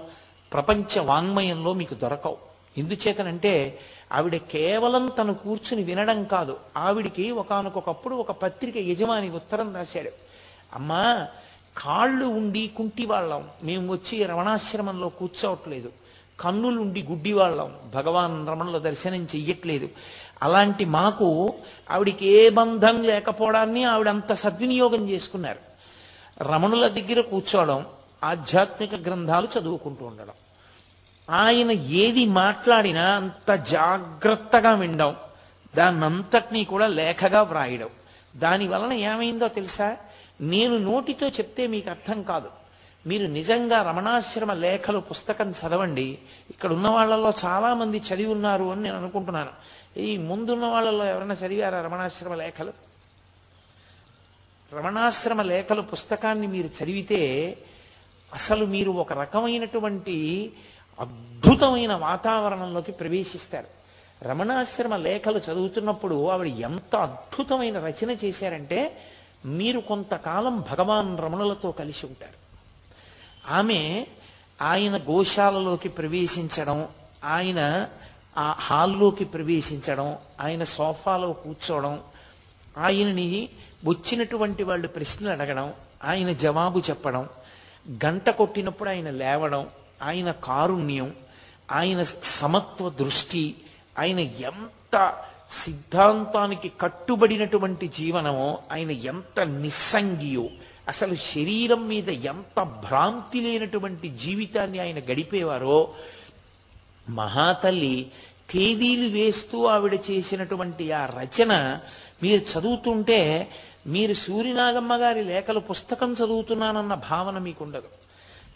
ప్రపంచ వాంగ్మయంలో మీకు దొరకవు. ఎందుచేతనంటే ఆవిడ కేవలం తను కూర్చుని వినడం కాదు. ఆవిడికి ఒకానొకప్పుడు ఒక పత్రిక యజమాని ఉత్తరం రాశాడు. అమ్మా కాళ్ళు ఉండి కుంటి వాళ్ళం. మేము వచ్చి రమణాశ్రమంలో కూర్చోవట్లేదు. కన్నులుండి గుడ్డి వాళ్ళం. భగవాన్ రమణలో దర్శనం చెయ్యట్లేదు. అలాంటి మాకు ఆవిడికి ఏ బంధం లేకపోవడాన్ని ఆవిడ అంత సద్వినియోగం చేసుకున్నారు. రమణుల దగ్గర కూర్చోవడం ఆధ్యాత్మిక గ్రంథాలు చదువుకుంటూ ఉండడం. ఆయన ఏది మాట్లాడినా అంత జాగ్రత్తగా వినడం దాన్నంతటినీ కూడా లేఖగా వ్రాయడం. దాని వలన ఏమైందో తెలుసా? నేను నోటితో చెప్తే మీకు అర్థం కాదు. మీరు నిజంగా రమణాశ్రమ లేఖలు పుస్తకం చదవండి. ఇక్కడ ఉన్న వాళ్ళలో చాలా మంది చదివి ఉన్నారు అని నేను అనుకుంటున్నాను. ఈ ముందున్న వాళ్ళలో ఎవరైనా చదివారా రమణాశ్రమ లేఖలు? రమణాశ్రమ లేఖలు పుస్తకాన్ని మీరు చదివితే అసలు మీరు ఒక రకమైనటువంటి అద్భుతమైన వాతావరణంలోకి ప్రవేశిస్తారు. రమణాశ్రమ లేఖలు చదువుతున్నప్పుడు ఆవిడ ఎంత అద్భుతమైన రచన చేశారంటే మీరు కొంతకాలం భగవాన్ రమణులతో కలిసి ఉంటారు. ఆమె ఆయన గోశాలలోకి ప్రవేశించడం ఆయన ఆ హాల్లోకి ప్రవేశించడం ఆయన సోఫాలో కూర్చోవడం ఆయనని వచ్చినటువంటి వాళ్ళు ప్రశ్నలు అడగడం ఆయన జవాబు చెప్పడం గంట కొట్టినప్పుడు ఆయన లేవడం ఆయన కారుణ్యం ఆయన సమత్వ దృష్టి ఆయన ఎంత సిద్ధాంతానికి కట్టుబడినటువంటి జీవనమో ఆయన ఎంత నిస్సంగియో అసలు శరీరం మీద ఎంత భ్రాంతి లేనటువంటి జీవితాన్ని ఆయన గడిపేవారో మహాతల్లి తేదీలు వేస్తూ ఆవిడ చేసినటువంటి ఆ రచన మీరు చదువుతుంటే మీరు సూర్యనాగమ్మ గారి లేఖలు పుస్తకం చదువుతున్నానన్న భావన మీకు ఉండదు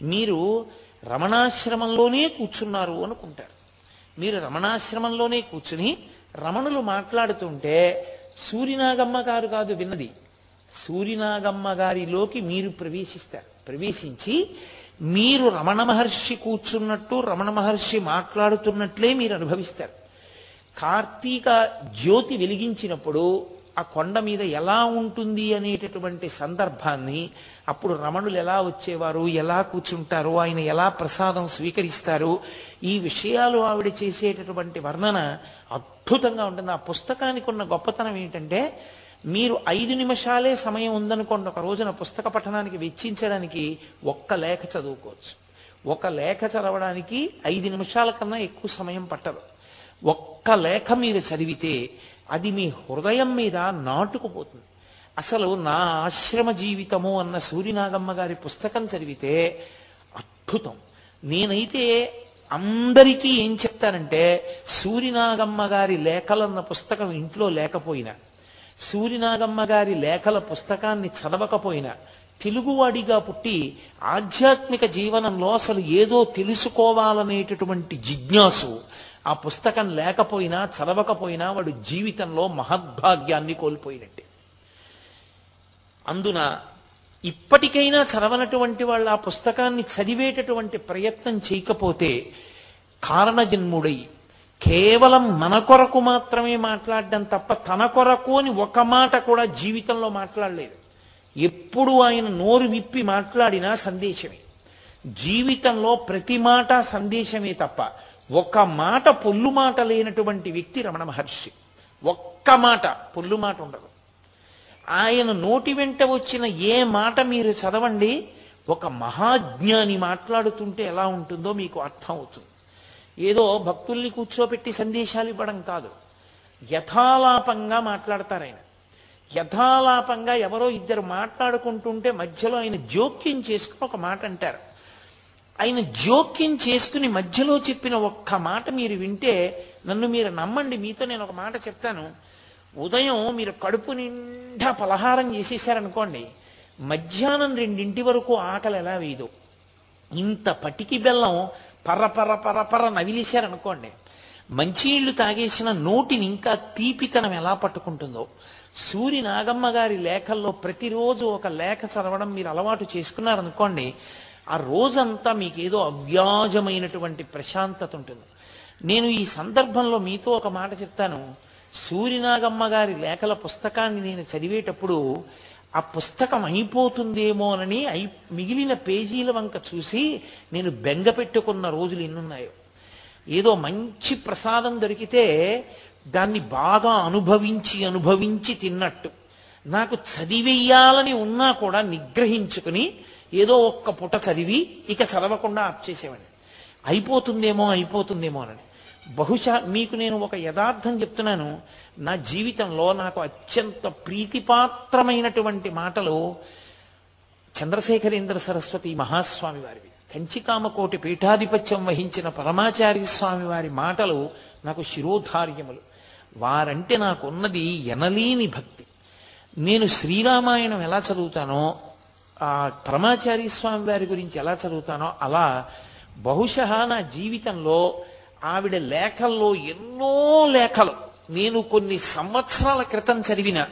మీరు రమణాశ్రమంలోనే కూర్చున్నారు అనుకుంటారు. మీరు రమణాశ్రమంలోనే కూర్చుని రమణులు మాట్లాడుతుంటే సూర్యనాగమ్మ గారు కాదు విన్నది. సూర్యనాగమ్మ గారిలోకి మీరు ప్రవేశిస్తారు. ప్రవేశించి మీరు రమణ మహర్షి కూర్చున్నట్టు రమణ మహర్షి మాట్లాడుతున్నట్లే మీరు అనుభవిస్తారు. కార్తీక జ్యోతి వెలిగించినప్పుడు ఆ కొండ మీద ఎలా ఉంటుంది అనేటటువంటి సందర్భాన్ని అప్పుడు రమణులు ఎలా వచ్చేవారు ఎలా కూర్చుంటారు ఆయన ఎలా ప్రసాదం స్వీకరిస్తారు ఈ విషయాలు ఆవిడ చేసేటటువంటి వర్ణన అద్భుతంగా ఉంటుంది. ఆ పుస్తకానికి ఉన్న గొప్పతనం ఏంటంటే మీరు ఐదు నిమిషాలే సమయం ఉందనుకోండి ఒక రోజున పుస్తక పఠనానికి వెచ్చించడానికి ఒక్క లేఖ చదువుకోవచ్చు. ఒక లేఖ చదవడానికి ఐదు నిమిషాల కన్నా ఎక్కువ సమయం పట్టదు. ఒక్క లేఖ మీరు చదివితే అది మీ హృదయం మీద నాటుకుపోతుంది. అసలు నా ఆశ్రమ జీవితము అన్న సూర్యనాగమ్మ గారి పుస్తకం చదివితే అద్భుతం. నేనైతే అందరికీ ఏం చెప్తానంటే సూర్యనాగమ్మ గారి లేఖలన్న పుస్తకం ఇంట్లో లేకపోయినా సూర్యనాగమ్మ గారి లేఖల పుస్తకాన్ని చదవకపోయినా తెలుగువాడిగా పుట్టి ఆధ్యాత్మిక జీవనంలో అసలు ఏదో తెలుసుకోవాలనేటటువంటి జిజ్ఞాసు ఆ పుస్తకం లేకపోయినా చదవకపోయినా వాడు జీవితంలో మహద్భాగ్యాన్ని కోల్పోయినట్టే. అందున ఇప్పటికైనా చదవనటువంటి వాళ్ళు ఆ పుస్తకాన్ని చదివేటటువంటి ప్రయత్నం చేయకపోతే కారణజన్ముడై కేవలం మన కొరకు మాత్రమే మాట్లాడడం తప్ప తన కొరకు అని ఒక మాట కూడా జీవితంలో మాట్లాడలేదు. ఎప్పుడు ఆయన నోరు విప్పి మాట్లాడినా సందేశమే. జీవితంలో ప్రతి మాట సందేశమే తప్ప ఒక్క మాట పొల్లు మాట లేనటువంటి వ్యక్తి రమణ మహర్షి. ఒక్క మాట పొల్లు మాట ఉండదు. ఆయన నోటి వెంట వచ్చిన ఏ మాట మీరు చదవండి ఒక మహాజ్ఞాని మాట్లాడుతుంటే ఎలా ఉంటుందో మీకు అర్థం అవుతుంది ఏదో భక్తుల్ని కూర్చోపెట్టి సందేశాలు ఇవ్వడం కాదు. యథాలాపంగా మాట్లాడతారు ఆయన. యథాలాపంగా ఎవరో ఇద్దరు మాట్లాడుకుంటుంటే మధ్యలో ఆయన జోక్యం చేసుకుని ఒక మాట అంటారు. ఆయన జోక్యం చేసుకుని మధ్యలో చెప్పిన ఒక్క మాట మీరు వింటే నన్ను మీరు నమ్మండి మీతో నేను ఒక మాట చెప్తాను. ఉదయం మీరు కడుపు నిండా పలహారం చేసేసారనుకోండి మధ్యాహ్నం రెండింటి వరకు ఆకలి ఎలా వేయదు. ఇంత పటికి బెల్లం పర్ర పర్ర పర్ర పర్ర నవిలేశారనుకోండి మంచినీళ్ళు తాగేసిన నోటిని ఇంకా తీపితనం ఎలా పట్టుకుంటుందో. సూరి నాగమ్మ గారి లేఖల్లో ప్రతిరోజు ఒక లేఖ చదవడం మీరు అలవాటు చేసుకున్నారనుకోండి ఆ రోజంతా మీకు ఏదో అవ్యాజమైనటువంటి ప్రశాంతత ఉంటుంది. నేను ఈ సందర్భంలో మీతో ఒక మాట చెప్తాను. సూర్యనాగమ్మ గారి లేఖల పుస్తకాన్ని నేను చదివేటప్పుడు ఆ పుస్తకం అయిపోతుందేమోనని అయి మిగిలిన పేజీల వంక చూసి నేను బెంగ పెట్టుకున్న రోజులు ఎన్నున్నాయో. ఏదో మంచి ప్రసాదం దొరికితే దాన్ని బాగా అనుభవించి అనుభవించి తిన్నట్టు. నాకు చదివేయాలని ఉన్నా కూడా నిగ్రహించుకుని ఏదో ఒక్క పుట చదివి ఇక చదవకుండా ఆప్ చేసేవాడిని అయిపోతుందేమో అయిపోతుందేమో అని బహుశా మీకు నేను ఒక యథార్థం చెప్తున్నాను. నా జీవితంలో నాకు అత్యంత ప్రీతిపాత్రమైనటువంటి మాటలు చంద్రశేఖరేంద్ర సరస్వతి మహాస్వామి వారివి. కంచికామకోటి పీఠాధిపత్యం వహించిన పరమాచార్య స్వామి వారి మాటలు నాకు శిరోధార్యములు. వారంటే నాకున్నది ఎనలేని భక్తి. నేను శ్రీరామాయణం ఎలా చదువుతానో ఆ పరమాచారి స్వామి వారి గురించి ఎలా చదువుతానో అలా బహుశా నా జీవితంలో ఆవిడ లేఖల్లో ఎన్నో లేఖలు. నేను కొన్ని సంవత్సరాల క్రితం చదివిన.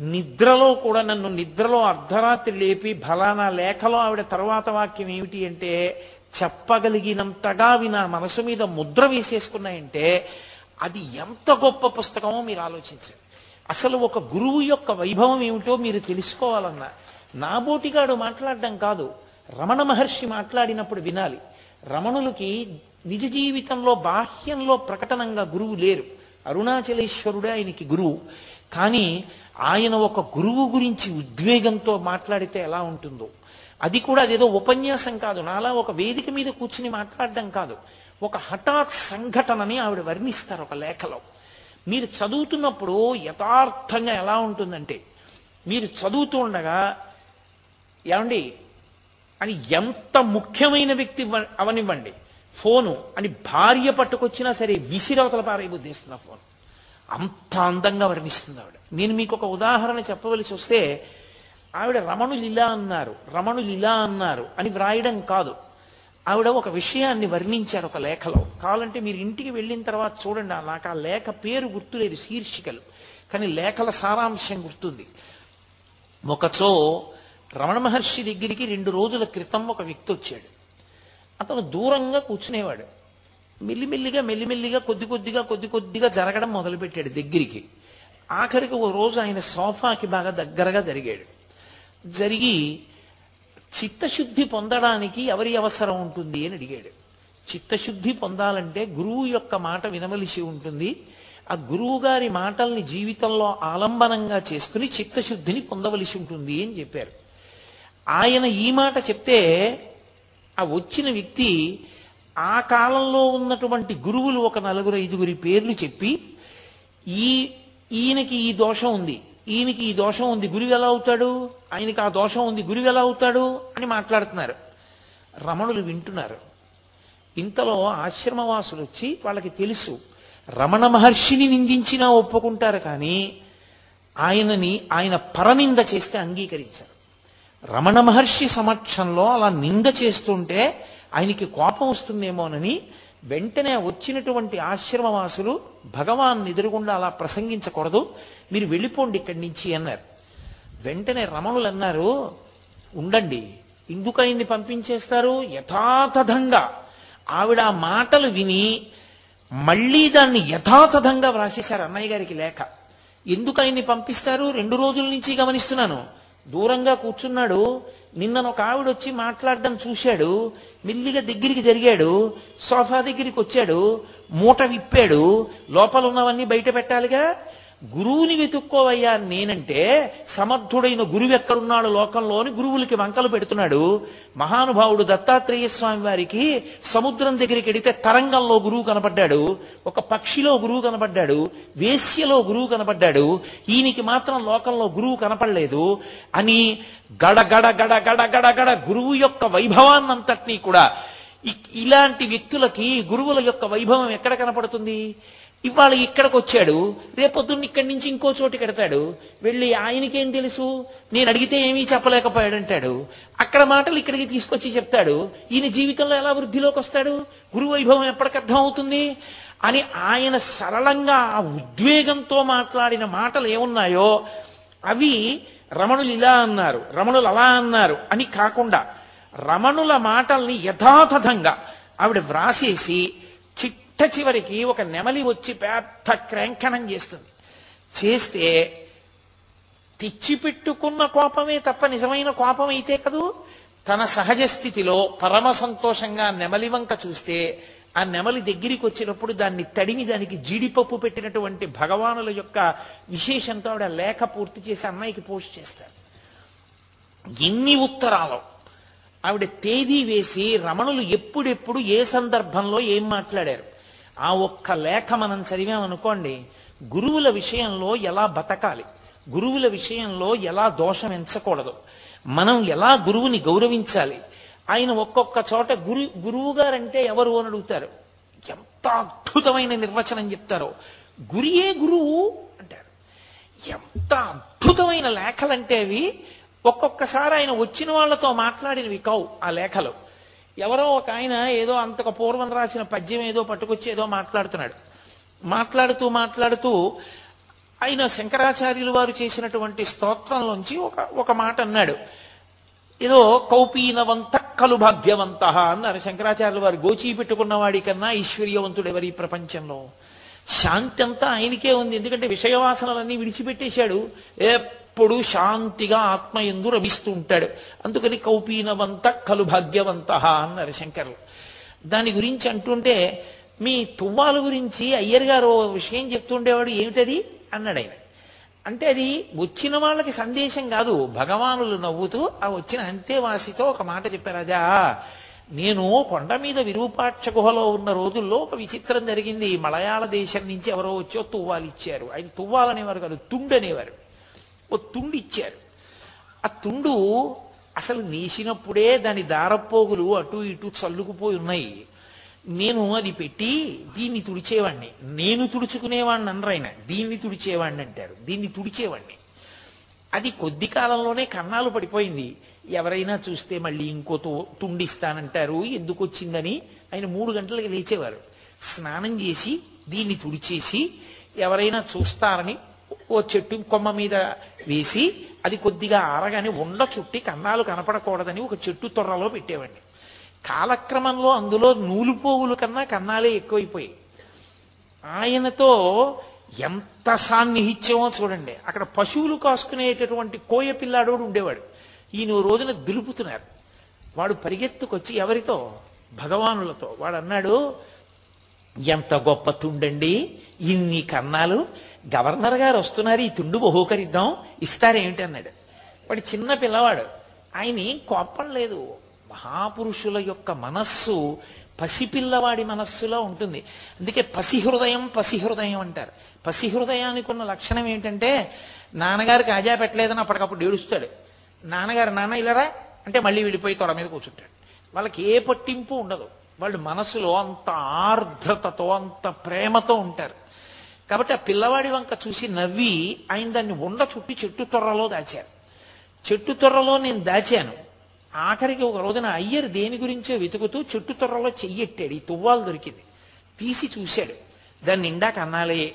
నిద్రలో కూడా నన్ను నిద్రలో అర్ధరాత్రి లేపి ఫలానా లేఖలో ఆవిడ తర్వాత వాక్యం ఏమిటి అంటే చెప్పగలిగినంతగా అవి నా మనసు మీద ముద్ర వేసేసుకున్నాయంటే అది ఎంత గొప్ప పుస్తకమో మీరు ఆలోచించండి. అసలు ఒక గురువు యొక్క వైభవం ఏమిటో మీరు తెలుసుకోవాలన్నా నాబోటిగాడు మాట్లాడడం కాదు రమణ మహర్షి మాట్లాడినప్పుడు వినాలి. రమణులకి నిజ జీవితంలో బాహ్యంలో ప్రకటనంగా గురువు లేరు. అరుణాచలేశ్వరుడే ఆయనకి గురువు. కానీ ఆయన ఒక గురువు గురించి ఉద్వేగంతో మాట్లాడితే ఎలా ఉంటుందో. అది కూడా అదేదో ఉపన్యాసం కాదు నాలా ఒక వేదిక మీద కూర్చుని మాట్లాడడం కాదు. ఒక హఠాత్ సంఘటనని ఆవిడ వర్ణిస్తారు ఒక లేఖలో. మీరు చదువుతున్నప్పుడు యథార్థంగా ఎలా ఉంటుందంటే మీరు చదువుతూ ఉండగా ఏమండి? అని ఎంత ముఖ్యమైన వ్యక్తి అవనివ్వండి. ఫోను. అని భార్య పట్టుకొచ్చినా సరే విసిరవతల పారైబుద్ధిస్తున్న ఫోన్. అంత అందంగా వర్ణిస్తుంది ఆవిడ. నేను మీకు ఒక ఉదాహరణ చెప్పవలసి వస్తే ఆవిడ రమణులు ఇలా అన్నారు. రమణులు ఇలా అన్నారు అని వ్రాయడం కాదు. ఆవిడ ఒక విషయాన్ని వర్ణించారు ఒక లేఖలో. కావాలంటే మీరు ఇంటికి వెళ్ళిన తర్వాత చూడండి. నాకు ఆ లేఖ పేరు గుర్తులేదు శీర్షికలు. కానీ లేఖల సారాంశం గుర్తుంది. ఒకచో రమణ మహర్షి దగ్గరికి రెండు రోజుల క్రితం ఒక వ్యక్తి వచ్చాడు. అతను దూరంగా కూర్చునేవాడు. మెల్లిమెల్లిగా మెల్లిమెల్లిగా కొద్ది కొద్దిగా కొద్ది కొద్దిగా జరగడం మొదలుపెట్టాడు దగ్గరికి. ఆఖరికి ఓ రోజు ఆయన సోఫాకి బాగా దగ్గరగా జరిగాడు. జరిగి చిత్తశుద్ధి పొందడానికి ఎవరి అవసరం ఉంటుంది అని అడిగాడు. చిత్తశుద్ధి పొందాలంటే గురువు యొక్క మాట వినవలసి ఉంటుంది. ఆ గురువు గారి మాటల్ని జీవితంలో ఆలంబనంగా చేసుకుని చిత్తశుద్ధిని పొందవలసి ఉంటుంది అని చెప్పారు. ఆయన ఈ మాట చెప్తే ఆ వచ్చిన వ్యక్తి ఆ కాలంలో ఉన్నటువంటి గురువులు ఒక నలుగురు ఐదుగురి పేర్లు చెప్పి ఈ ఈయనకి ఈ దోషం ఉంది ఈయనకి ఈ దోషం ఉంది గురువు ఎలా అవుతాడు? ఆయనకి ఆ దోషం ఉంది గురువు ఎలా అవుతాడు? అని మాట్లాడుతున్నారు. రమణులు వింటున్నారు. ఇంతలో ఆశ్రమవాసులు వచ్చి వాళ్ళకి తెలుసు రమణ మహర్షిని నిందించినా ఒప్పుకుంటారు కానీ ఆయనని ఆయన పరనింద చేస్తే అంగీకరించారు. రమణ మహర్షి సమక్షంలో అలా నింద చేస్తుంటే ఆయనకి కోపం వస్తుందేమోనని వెంటనే వచ్చినటువంటి ఆశ్రమవాసులు భగవాన్ ఎదురుగుండా అలా ప్రసంగించకూడదు మీరు వెళ్ళిపోండి ఇక్కడి నుంచి అన్నారు. వెంటనే రమణులు అన్నారు ఉండండి ఎందుకు ఆయన్ని పంపించేస్తారు? యథాతథంగా. ఆవిడ మాటలు విని మళ్ళీ దాన్ని యథాతథంగా వ్రాసేశారు అన్నయ్య గారికి లేఖ. ఎందుకు ఆయన్ని పంపిస్తారు? రెండు రోజుల నుంచి గమనిస్తున్నాను. దూరంగా కూర్చున్నాడు. నిన్నను ఒక ఆవిడ వచ్చి మాట్లాడడం చూశాడు. మెల్లిగా దగ్గరికి జరిగాడు. సోఫా దగ్గరికి వచ్చాడు. మూట విప్పాడు. లోపల ఉన్నవన్నీ బయట పెట్టాలిగా. గురువుని వెతుక్కోవయ్యా నేనంటే సమర్థుడైన గురువు ఎక్కడున్నాడు లోకంలో అని గురువులకి వంకలు పెడుతున్నాడు. మహానుభావుడు దత్తాత్రేయ స్వామి వారికి సముద్రం దగ్గరికి వెడితే తరంగంలో గురువు కనపడ్డాడు. ఒక పక్షిలో గురువు కనపడ్డాడు. వేశ్యలో గురువు కనపడ్డాడు. ఈయనకి మాత్రం లోకంలో గురువు కనపడలేదు. అని గడగడ గడ గడ గడ గడ గురువు యొక్క వైభవాన్నంతటినీ కూడా ఇలాంటి వ్యక్తులకి గురువుల యొక్క వైభవం ఎక్కడ కనపడుతుంది? ఇవాళ ఇక్కడికి వచ్చాడు రేపొద్దున్న ఇక్కడి నుంచి ఇంకో చోటు కడతాడు. వెళ్ళి ఆయనకేం తెలుసు? నేను అడిగితే ఏమీ చెప్పలేకపోయాడంటాడు. అక్కడ మాటలు ఇక్కడికి తీసుకొచ్చి చెప్తాడు. ఈయన జీవితంలో ఎలా వృద్ధిలోకి వస్తాడు? గురు వైభవం అవుతుంది అని ఆయన సరళంగా ఆ ఉద్వేగంతో మాట్లాడిన మాటలు ఏమున్నాయో అవి రమణులు ఇలా అన్నారు రమణులు అలా అన్నారు అని కాకుండా రమణుల మాటల్ని యథాతథంగా ఆవిడ వ్రాసేసి చిట్ట చివరికి ఒక నెమలి వచ్చి పెద్ద క్రంకణం చేస్తుంది. చేస్తే తెచ్చిపెట్టుకున్న కోపమే తప్ప నిజమైన కోపం అయితే కదూ? తన సహజ స్థితిలో పరమ సంతోషంగా నెమలి వంక చూస్తే ఆ నెమలి దగ్గరికి వచ్చినప్పుడు దాన్ని తడిమి దానికి జీడిపప్పు పెట్టినటువంటి భగవానుల యొక్క విశేషంతో ఆవిడ లేఖ పూర్తి చేసి అమ్మాయికి పోస్ట్ చేస్తారు. ఎన్ని ఉత్తరాలు. ఆవిడ తేదీ వేసి రమణులు ఎప్పుడెప్పుడు ఏ సందర్భంలో ఏం మాట్లాడారు? ఆ ఒక్క లేఖ మనం చదివామనుకోండి గురువుల విషయంలో ఎలా బతకాలి? గురువుల విషయంలో ఎలా దోషం ఎంచకూడదు? మనం ఎలా గురువుని గౌరవించాలి? ఆయన ఒక్కొక్క చోట గురు గురువు గారంటే ఎవరు అని అడుగుతారు? ఎంత అద్భుతమైన నిర్వచనం చెప్తారో. గురియే గురువు అంటారు. ఎంత అద్భుతమైన లేఖలంటే అవి ఒక్కొక్కసారి ఆయన వచ్చిన వాళ్ళతో మాట్లాడినవి కావు ఆ లేఖలు. ఎవరో ఒక ఆయన ఏదో అంతకు పూర్వం రాసిన పద్యం ఏదో పట్టుకొచ్చి ఏదో మాట్లాడుతున్నాడు. మాట్లాడుతూ మాట్లాడుతూ ఆయన శంకరాచార్యులు వారు చేసినటువంటి స్తోత్రంలోంచి ఒక ఒక మాట అన్నాడు. ఏదో కౌపీనవంత కలు భాగ్యవంత అన్నారు. శంకరాచార్యులు వారు గోచీ పెట్టుకున్న వాడికన్నా ఈశ్వర్యవంతుడు ఎవరి ప్రపంచంలో? శాంతి అంతా ఆయనకే ఉంది. ఎందుకంటే విషయవాసనలన్నీ విడిచిపెట్టేశాడు. ఏ ఎప్పుడు శాంతిగా ఆత్మ ఎందు రమిస్తూ ఉంటాడు అందుకని కౌపీనవంత కలు భాగ్యవంత అన్నారు శంకరులు దాని గురించి అంటుంటే మీ తువ్వాల గురించి అయ్యర్ గారు ఓ విషయం చెప్తుండేవాడు ఏమిటది? అన్నాడు ఆయన. అంటే అది వచ్చిన వాళ్ళకి సందేశం కాదు భగవానులు నవ్వుతూ ఆ వచ్చిన అంతేవాసితో ఒక మాట చెప్పారు. అదా నేను కొండ మీద విరూపాక్ష గుహలో ఉన్న రోజుల్లో ఒక విచిత్రం జరిగింది. మలయాళ దేశం నుంచి ఎవరో వచ్చో తువ్వాలు ఇచ్చారు. ఆయన తువ్వాలనేవారు కాదు తుండనేవారు. ఓ తుండు ఇచ్చారు. ఆ తుండు అసలు నేసినప్పుడే దాని దారపోగులు అటు ఇటు చల్లుకుపోయి ఉన్నాయి. నేను అది పెట్టి దీన్ని తుడిచేవాణ్ణి. నేను తుడుచుకునేవాణ్ణి అనరైన దీన్ని తుడిచేవాణ్ణి అంటారు. దీన్ని తుడిచేవాణ్ణి. అది కొద్ది కాలంలోనే కన్నాలు పడిపోయింది. ఎవరైనా చూస్తే మళ్ళీ ఇంకో తు- తుండిస్తానంటారు. ఎందుకు వచ్చిందని ఆయన మూడు గంటలకి లేచేవారు. స్నానం చేసి దీన్ని తుడిచేసి ఎవరైనా చూస్తారని ఓ చెట్టు కొమ్మ మీద వేసి అది కొద్దిగా ఆరగానే ఉండ చుట్టి కన్నాలు కనపడకూడదని ఒక చెట్టు తొర్రలో పెట్టేవాడిని. కాలక్రమంలో అందులో నూలుపోగులు కన్నా కన్నాలే ఎక్కువైపోయాయి. ఆయనతో ఎంత సాన్నిహిత్యమో చూడండి. అక్కడ పశువులు కాసుకునేటటువంటి కోయ పిల్లాడోడు ఉండేవాడు. ఈయన రోజున దులుపుతున్నారు. వాడు పరిగెత్తుకొచ్చి ఎవరితో? భగవానులతో. వాడు అన్నాడు ఎంత గొప్ప తుండండి. ఇన్ని కన్నాలు గవర్నర్ గారు వస్తున్నారు ఈ తుండు బహూకరిద్దాం ఇస్తారేమిటి అన్నాడు. వాడు చిన్న పిల్లవాడు. ఆయన ఏం కోపం లేదు. మహాపురుషుల యొక్క మనస్సు పసిపిల్లవాడి మనస్సులో ఉంటుంది. అందుకే పసిహృదయం పసిహృదయం అంటారు. పసిహృదయానికి ఉన్న లక్షణం ఏంటంటే నాన్నగారికి ఆజా పెట్టలేదని అప్పటికప్పుడు ఏడుస్తాడు. నాన్నగారు నాన్న ఇలారా? అంటే మళ్ళీ వెళ్ళిపోయి తొడ మీద కూర్చుంటాడు. వాళ్ళకి ఏ పట్టింపు ఉండదు. వాళ్ళు మనసులో అంత ఆర్ద్రతతో అంత ప్రేమతో ఉంటారు. కాబట్టి ఆ పిల్లవాడి వంక చూసి నవ్వి ఆయన దాన్ని ఉండ చుట్టి చెట్టు తొర్రలో దాచారు. చెట్టు తొర్రలో నేను దాచాను. ఆఖరికి ఒక రోజున అయ్యర్ దేని గురించో వెతుకుతూ చెట్టు తొర్రలో చెయ్యెట్టాడు. ఈ తువ్వాలు దొరికింది. తీసి చూశాడు. దాన్ని నిండా కన్నాలే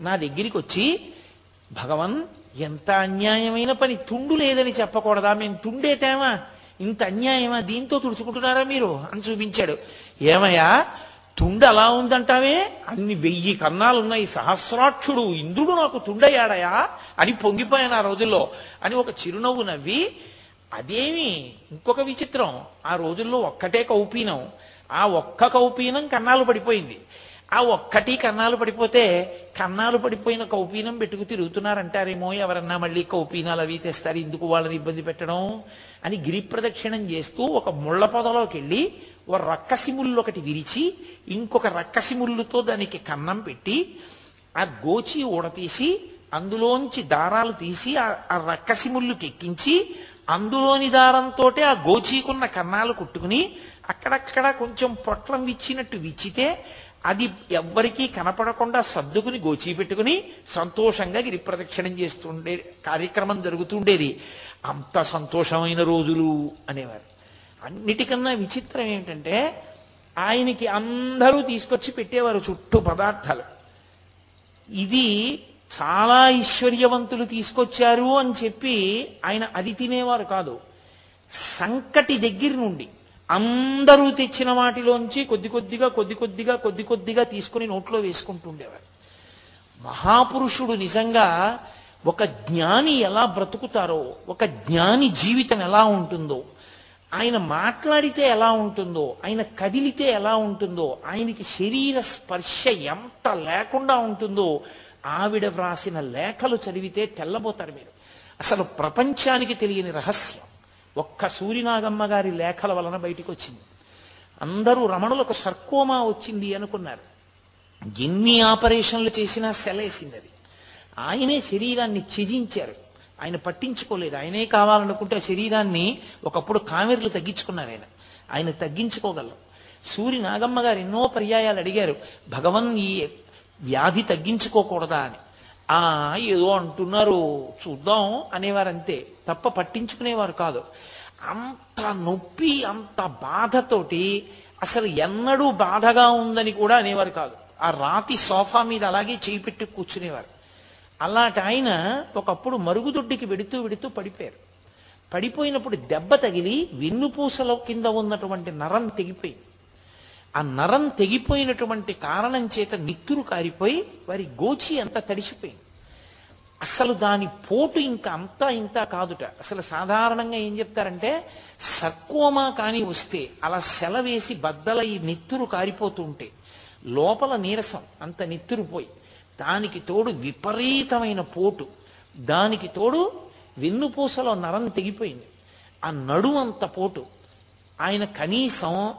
నా దగ్గరికి వచ్చి భగవన్ ఎంత అన్యాయమైన పని తుండు లేదని చెప్పకూడదా? మేము తుండే తేమా? ఇంత అన్యాయమా? దీంతో తుడుచుకుంటున్నారా మీరు? అని చూపించాడు. ఏమయ్యా తుండ అలా ఉందంటావే? అన్ని వెయ్యి కన్నాలు ఉన్నాయి సహస్రాక్షుడు ఇంద్రుడు నాకు తుండయ్యాడయా? అని పొంగిపోయాను ఆ రోజుల్లో. అని ఒక చిరునవ్వు నవ్వి అదేమి? ఇంకొక విచిత్రం. ఆ రోజుల్లో ఒక్కటే కౌపీనం. ఆ ఒక్క కౌపీనం కన్నాలు పడిపోయింది. ఆ ఒక్కటి కన్నాలు పడిపోతే కన్నాలు పడిపోయిన కౌపీనం పెట్టుకు తిరుగుతున్నారంటారేమో? ఎవరన్నా మళ్ళీ కౌపీనాలు అవి తెస్తారు ఎందుకు వాళ్ళని ఇబ్బంది పెట్టడం? అని గిరి ప్రదక్షిణం చేస్తూ ఒక ముళ్ళ పొదలోకి వెళ్ళి ఓ రక్కసిముళ్ళు ఒకటి విరిచి ఇంకొక రక్కసిముళ్ళుతో దానికి కన్నం పెట్టి ఆ గోచి ఊడతీసి అందులోంచి దారాలు తీసి ఆ- రక్కసిముళ్ళుకి రక్కసి ఎక్కించి అందులోని దారంతో ఆ గోచీకున్న కన్నాలు కుట్టుకుని అక్కడక్కడ కొంచెం పొట్లం విచ్చినట్టు విచ్చితే అది ఎవ్వరికీ కనపడకుండా సర్దుకుని గోచీ పెట్టుకుని సంతోషంగా గిరి ప్రదక్షిణం చేస్తుండే కార్యక్రమం జరుగుతుండేది. అంత సంతోషమైన రోజులు అనేవారు. అన్నిటికన్నా విచిత్రం ఏంటంటే ఆయనకి అందరూ తీసుకొచ్చి పెట్టేవారు చుట్టూ పదార్థాలు. ఇది చాలా ఐశ్వర్యవంతులు తీసుకొచ్చారు అని చెప్పి ఆయన అది తినేవారు కాదు. సంకటి దగ్గర నుండి అందరూ తెచ్చిన వాటిలోంచి కొద్ది కొద్దిగా కొద్ది కొద్దిగా కొద్ది కొద్దిగా తీసుకుని నోట్లో వేసుకుంటుండేవారు. మహాపురుషుడు నిజంగా ఒక జ్ఞాని ఎలా బ్రతుకుతారో ఒక జ్ఞాని జీవితం ఎలా ఉంటుందో ఆయన మాట్లాడితే ఎలా ఉంటుందో ఆయన కదిలితే ఎలా ఉంటుందో ఆయనకి శరీర స్పర్శ ఎంత లేకుండా ఉంటుందో ఆవిడ వ్రాసిన లేఖలు చదివితే తెల్లబోతారు మీరు. అసలు ప్రపంచానికి తెలియని రహస్యం. ఒక్క సూర్యనాగమ్మ గారి లేఖల వలన బయటికి వచ్చింది అందరూ రమణులకు సర్కోమా వచ్చింది అనుకున్నారు. ఎన్ని ఆపరేషన్లు చేసినా సెలేసింది అది. ఆయనే శరీరాన్ని త్యజించారు. ఆయన పట్టించుకోలేదు. ఆయనే కావాలనుకుంటే ఆ శరీరాన్ని ఒకప్పుడు కామెర్లు తగ్గించుకున్నారు ఆయన. ఆయన తగ్గించుకోగలరు సూర్య నాగమ్మ గారు ఎన్నో పర్యాయాలు అడిగారు. భగవన్ ఈ వ్యాధి తగ్గించుకోకూడదా అని. ఆ ఏదో అంటున్నారు. చూద్దాం అనేవారు అంతే తప్ప పట్టించుకునేవారు కాదు. అంత నొప్పి అంత బాధతోటి అసలు ఎన్నడూ బాధగా ఉందని కూడా అనేవారు కాదు. ఆ రాతి సోఫా మీద అలాగే చేయి పెట్టి కూర్చునేవారు. అలాంటి ఆయన ఒకప్పుడు మరుగుదొడ్డికి వెడుతూ వెడుతూ పడిపోయారు. పడిపోయినప్పుడు దెబ్బ తగిలి వెన్నుపూసల కింద ఉన్నటువంటి నరం తెగిపోయింది. ఆ నరం తెగిపోయినటువంటి కారణం చేత నిత్తురు కారిపోయి వారి గోచి అంతా తడిసిపోయింది. అసలు దాని పోటు ఇంకా అంతా ఇంత కాదుట. అసలు సాధారణంగా ఏం చెప్తారంటే సర్కోమా కానీ వస్తే అలా సెలవేసి బద్దల ఈ నిత్తురు కారిపోతుంటే లోపల నీరసం అంత నిత్తురు పోయి. దానికి తోడు విపరీతమైన పోటు. దానికి తోడు వెన్నుపూసలో నరం తెగిపోయింది. ఆ నడు అంత పోటు. ఆయన కనీసం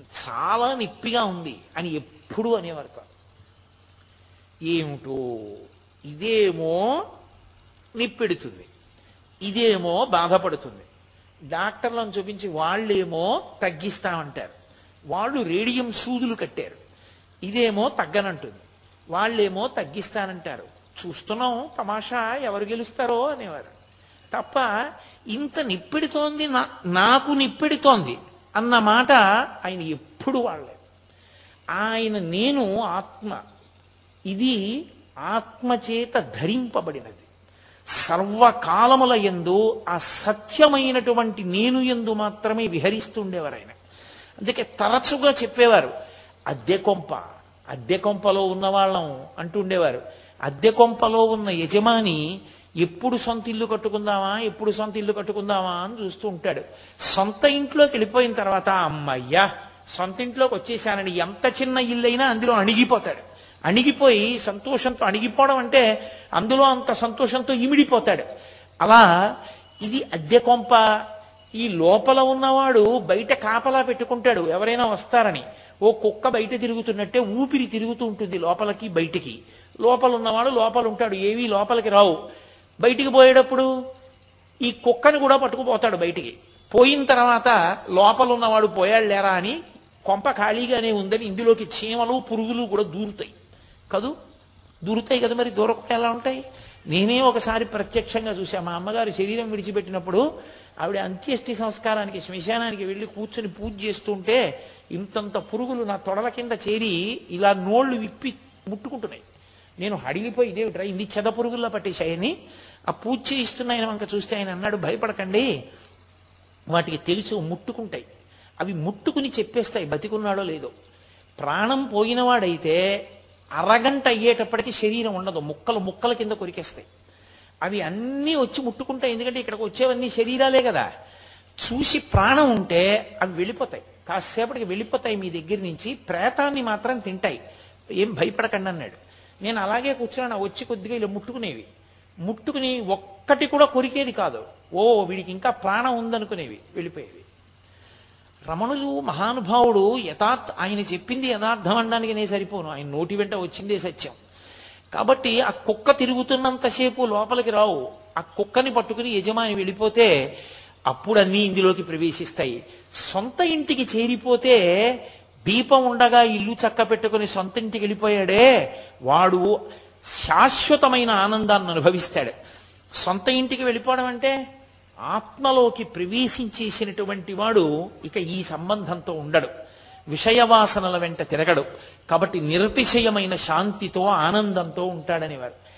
చాలా నిప్పిగా ఉంది అని ఎప్పుడూ అనేవారు కాదు. ఏమిటో ఇదేమో నిప్పెడుతుంది. ఇదేమో బాధపడుతుంది. డాక్టర్లను చూపించి వాళ్ళేమో తగ్గిస్తామంటారు. వాళ్ళు రేడియం సూదులు కట్టారు. ఇదేమో తగ్గనంటుంది. వాళ్ళేమో తగ్గిస్తానంటారు. చూస్తున్నాం తమాషా ఎవరు గెలుస్తారో అనేవారు. తప్ప ఇంత నిప్పెడుతోంది నా- నాకు నిప్పెడుతోంది అన్న మాట ఆయన ఎప్పుడు వాడలేదు. ఆయన నేను ఆత్మ. ఇది ఆత్మచేత ధరింపబడినది. సర్వకాలముల ఎందు ఆ సత్యమైనటువంటి నేను ఎందు మాత్రమే విహరిస్తుండేవారు ఆయన. అందుకే తరచుగా చెప్పేవారు అద్దె కొంప అద్దె కొంపలో ఉన్నవాళ్ళం అంటుండేవారు అద్దె కొంపలో ఉన్న యజమాని ఎప్పుడు సొంత ఇల్లు కట్టుకుందామా ఎప్పుడు సొంత ఇల్లు కట్టుకుందామా అని చూస్తూ ఉంటాడు. సొంత ఇంట్లోకి వెళ్ళిపోయిన తర్వాత అమ్మయ్యా సొంత ఇంట్లోకి వచ్చేసానని ఎంత చిన్న ఇల్లు అయినా అందులో అణిగిపోతాడు. అణిగిపోయి సంతోషంతో అణిగిపోవడం అంటే అందులో అంత సంతోషంతో ఇమిడిపోతాడు. అలా ఇది అద్దె కొంప. ఈ లోపల ఉన్నవాడు బయట కాపలా పెట్టుకుంటాడు ఎవరైనా వస్తారని. ఓ కుక్క బయట తిరుగుతున్నట్టే ఊపిరి తిరుగుతూ ఉంటుంది లోపలికి బయటికి. లోపల ఉన్నవాడు లోపల ఉంటాడు ఏవి లోపలికి రావు. బయటికి పోయేటప్పుడు ఈ కుక్కని కూడా పట్టుకుపోతాడు బయటికి. పోయిన తర్వాత లోపల ఉన్నవాడు పోయాడు లేరా అని కొంప ఖాళీగానే ఉందని ఇందులోకి చీమలు పురుగులు కూడా దూరుతాయి. కదూ? దూరుతాయి కదా మరి దూరకుండా ఎలా ఉంటాయి? నేనే ఒకసారి ప్రత్యక్షంగా చూశా. మా అమ్మగారు శరీరం విడిచిపెట్టినప్పుడు ఆవిడ అంత్యష్టి సంస్కారానికి శ్మశానానికి వెళ్ళి కూర్చొని పూజ చేస్తుంటే ఇంతంత పురుగులు నా తొడల కింద చేరి ఇలా నోళ్ళు విప్పి ముట్టుకుంటున్నాయి. నేను హడిలిపోయి ఇదేమిట్రా ఇన్ని చెద పురుగుల్లో పట్టేశాయని ఆ పూజ చేయిస్తున్న ఆయన వంక చూస్తే ఆయన అన్నాడు భయపడకండి. వాటికి తెలుసు ముట్టుకుంటాయి. అవి ముట్టుకుని చెప్పేస్తాయి బతికున్నాడో లేదో. ప్రాణం పోయినవాడైతే అరగంట అయ్యేటప్పటికి శరీరం ఉండదు. ముక్కలు ముక్కల కింద కొరికేస్తాయి. అవి అన్నీ వచ్చి ముట్టుకుంటాయి ఎందుకంటే ఇక్కడికి వచ్చేవన్నీ శరీరాలే కదా. చూసి ప్రాణం ఉంటే అవి వెళ్ళిపోతాయి. కాసేపటికి వెళ్ళిపోతాయి మీ దగ్గర నుంచి. ప్రేతాన్ని మాత్రం తింటాయి. ఏం భయపడకండి అన్నాడు. నేను అలాగే కూర్చున్నాను. వచ్చి కొద్దిగా ఇలా ముట్టుకునేవి. ముట్టుకుని ఒక్కటి కూడా కొరికేది కాదు. ఓ వీడికి ఇంకా ప్రాణం ఉందనుకునేవి. వెళ్ళిపోయేవి. రమణులు మహానుభావుడు యథార్థ ఆయన చెప్పింది యథార్థం అనడానికి నేను సరిపోను. ఆయన నోటి వెంట వచ్చిందే సత్యం. కాబట్టి ఆ కుక్క తిరుగుతున్నంతసేపు లోపలికి రావు. ఆ కుక్కని పట్టుకుని యజమాని వెళ్ళిపోతే అప్పుడు అన్నీ ఇందులోకి ప్రవేశిస్తాయి. సొంత ఇంటికి చేరిపోతే దీపం ఉండగా ఇల్లు చక్క పెట్టుకుని సొంత ఇంటికి వెళ్ళిపోయాడే వాడు శాశ్వతమైన ఆనందాన్ని అనుభవిస్తాడు. సొంత ఇంటికి వెళ్ళిపోవడం అంటే ఆత్మలోకి ప్రవేశించేసినటువంటి వాడు ఇక ఈ సంబంధంతో ఉండడు. విషయవాసనల వెంట తిరగడు. కాబట్టి నిరతిశయమైన శాంతితో ఆనందంతో ఉంటాడనేవారు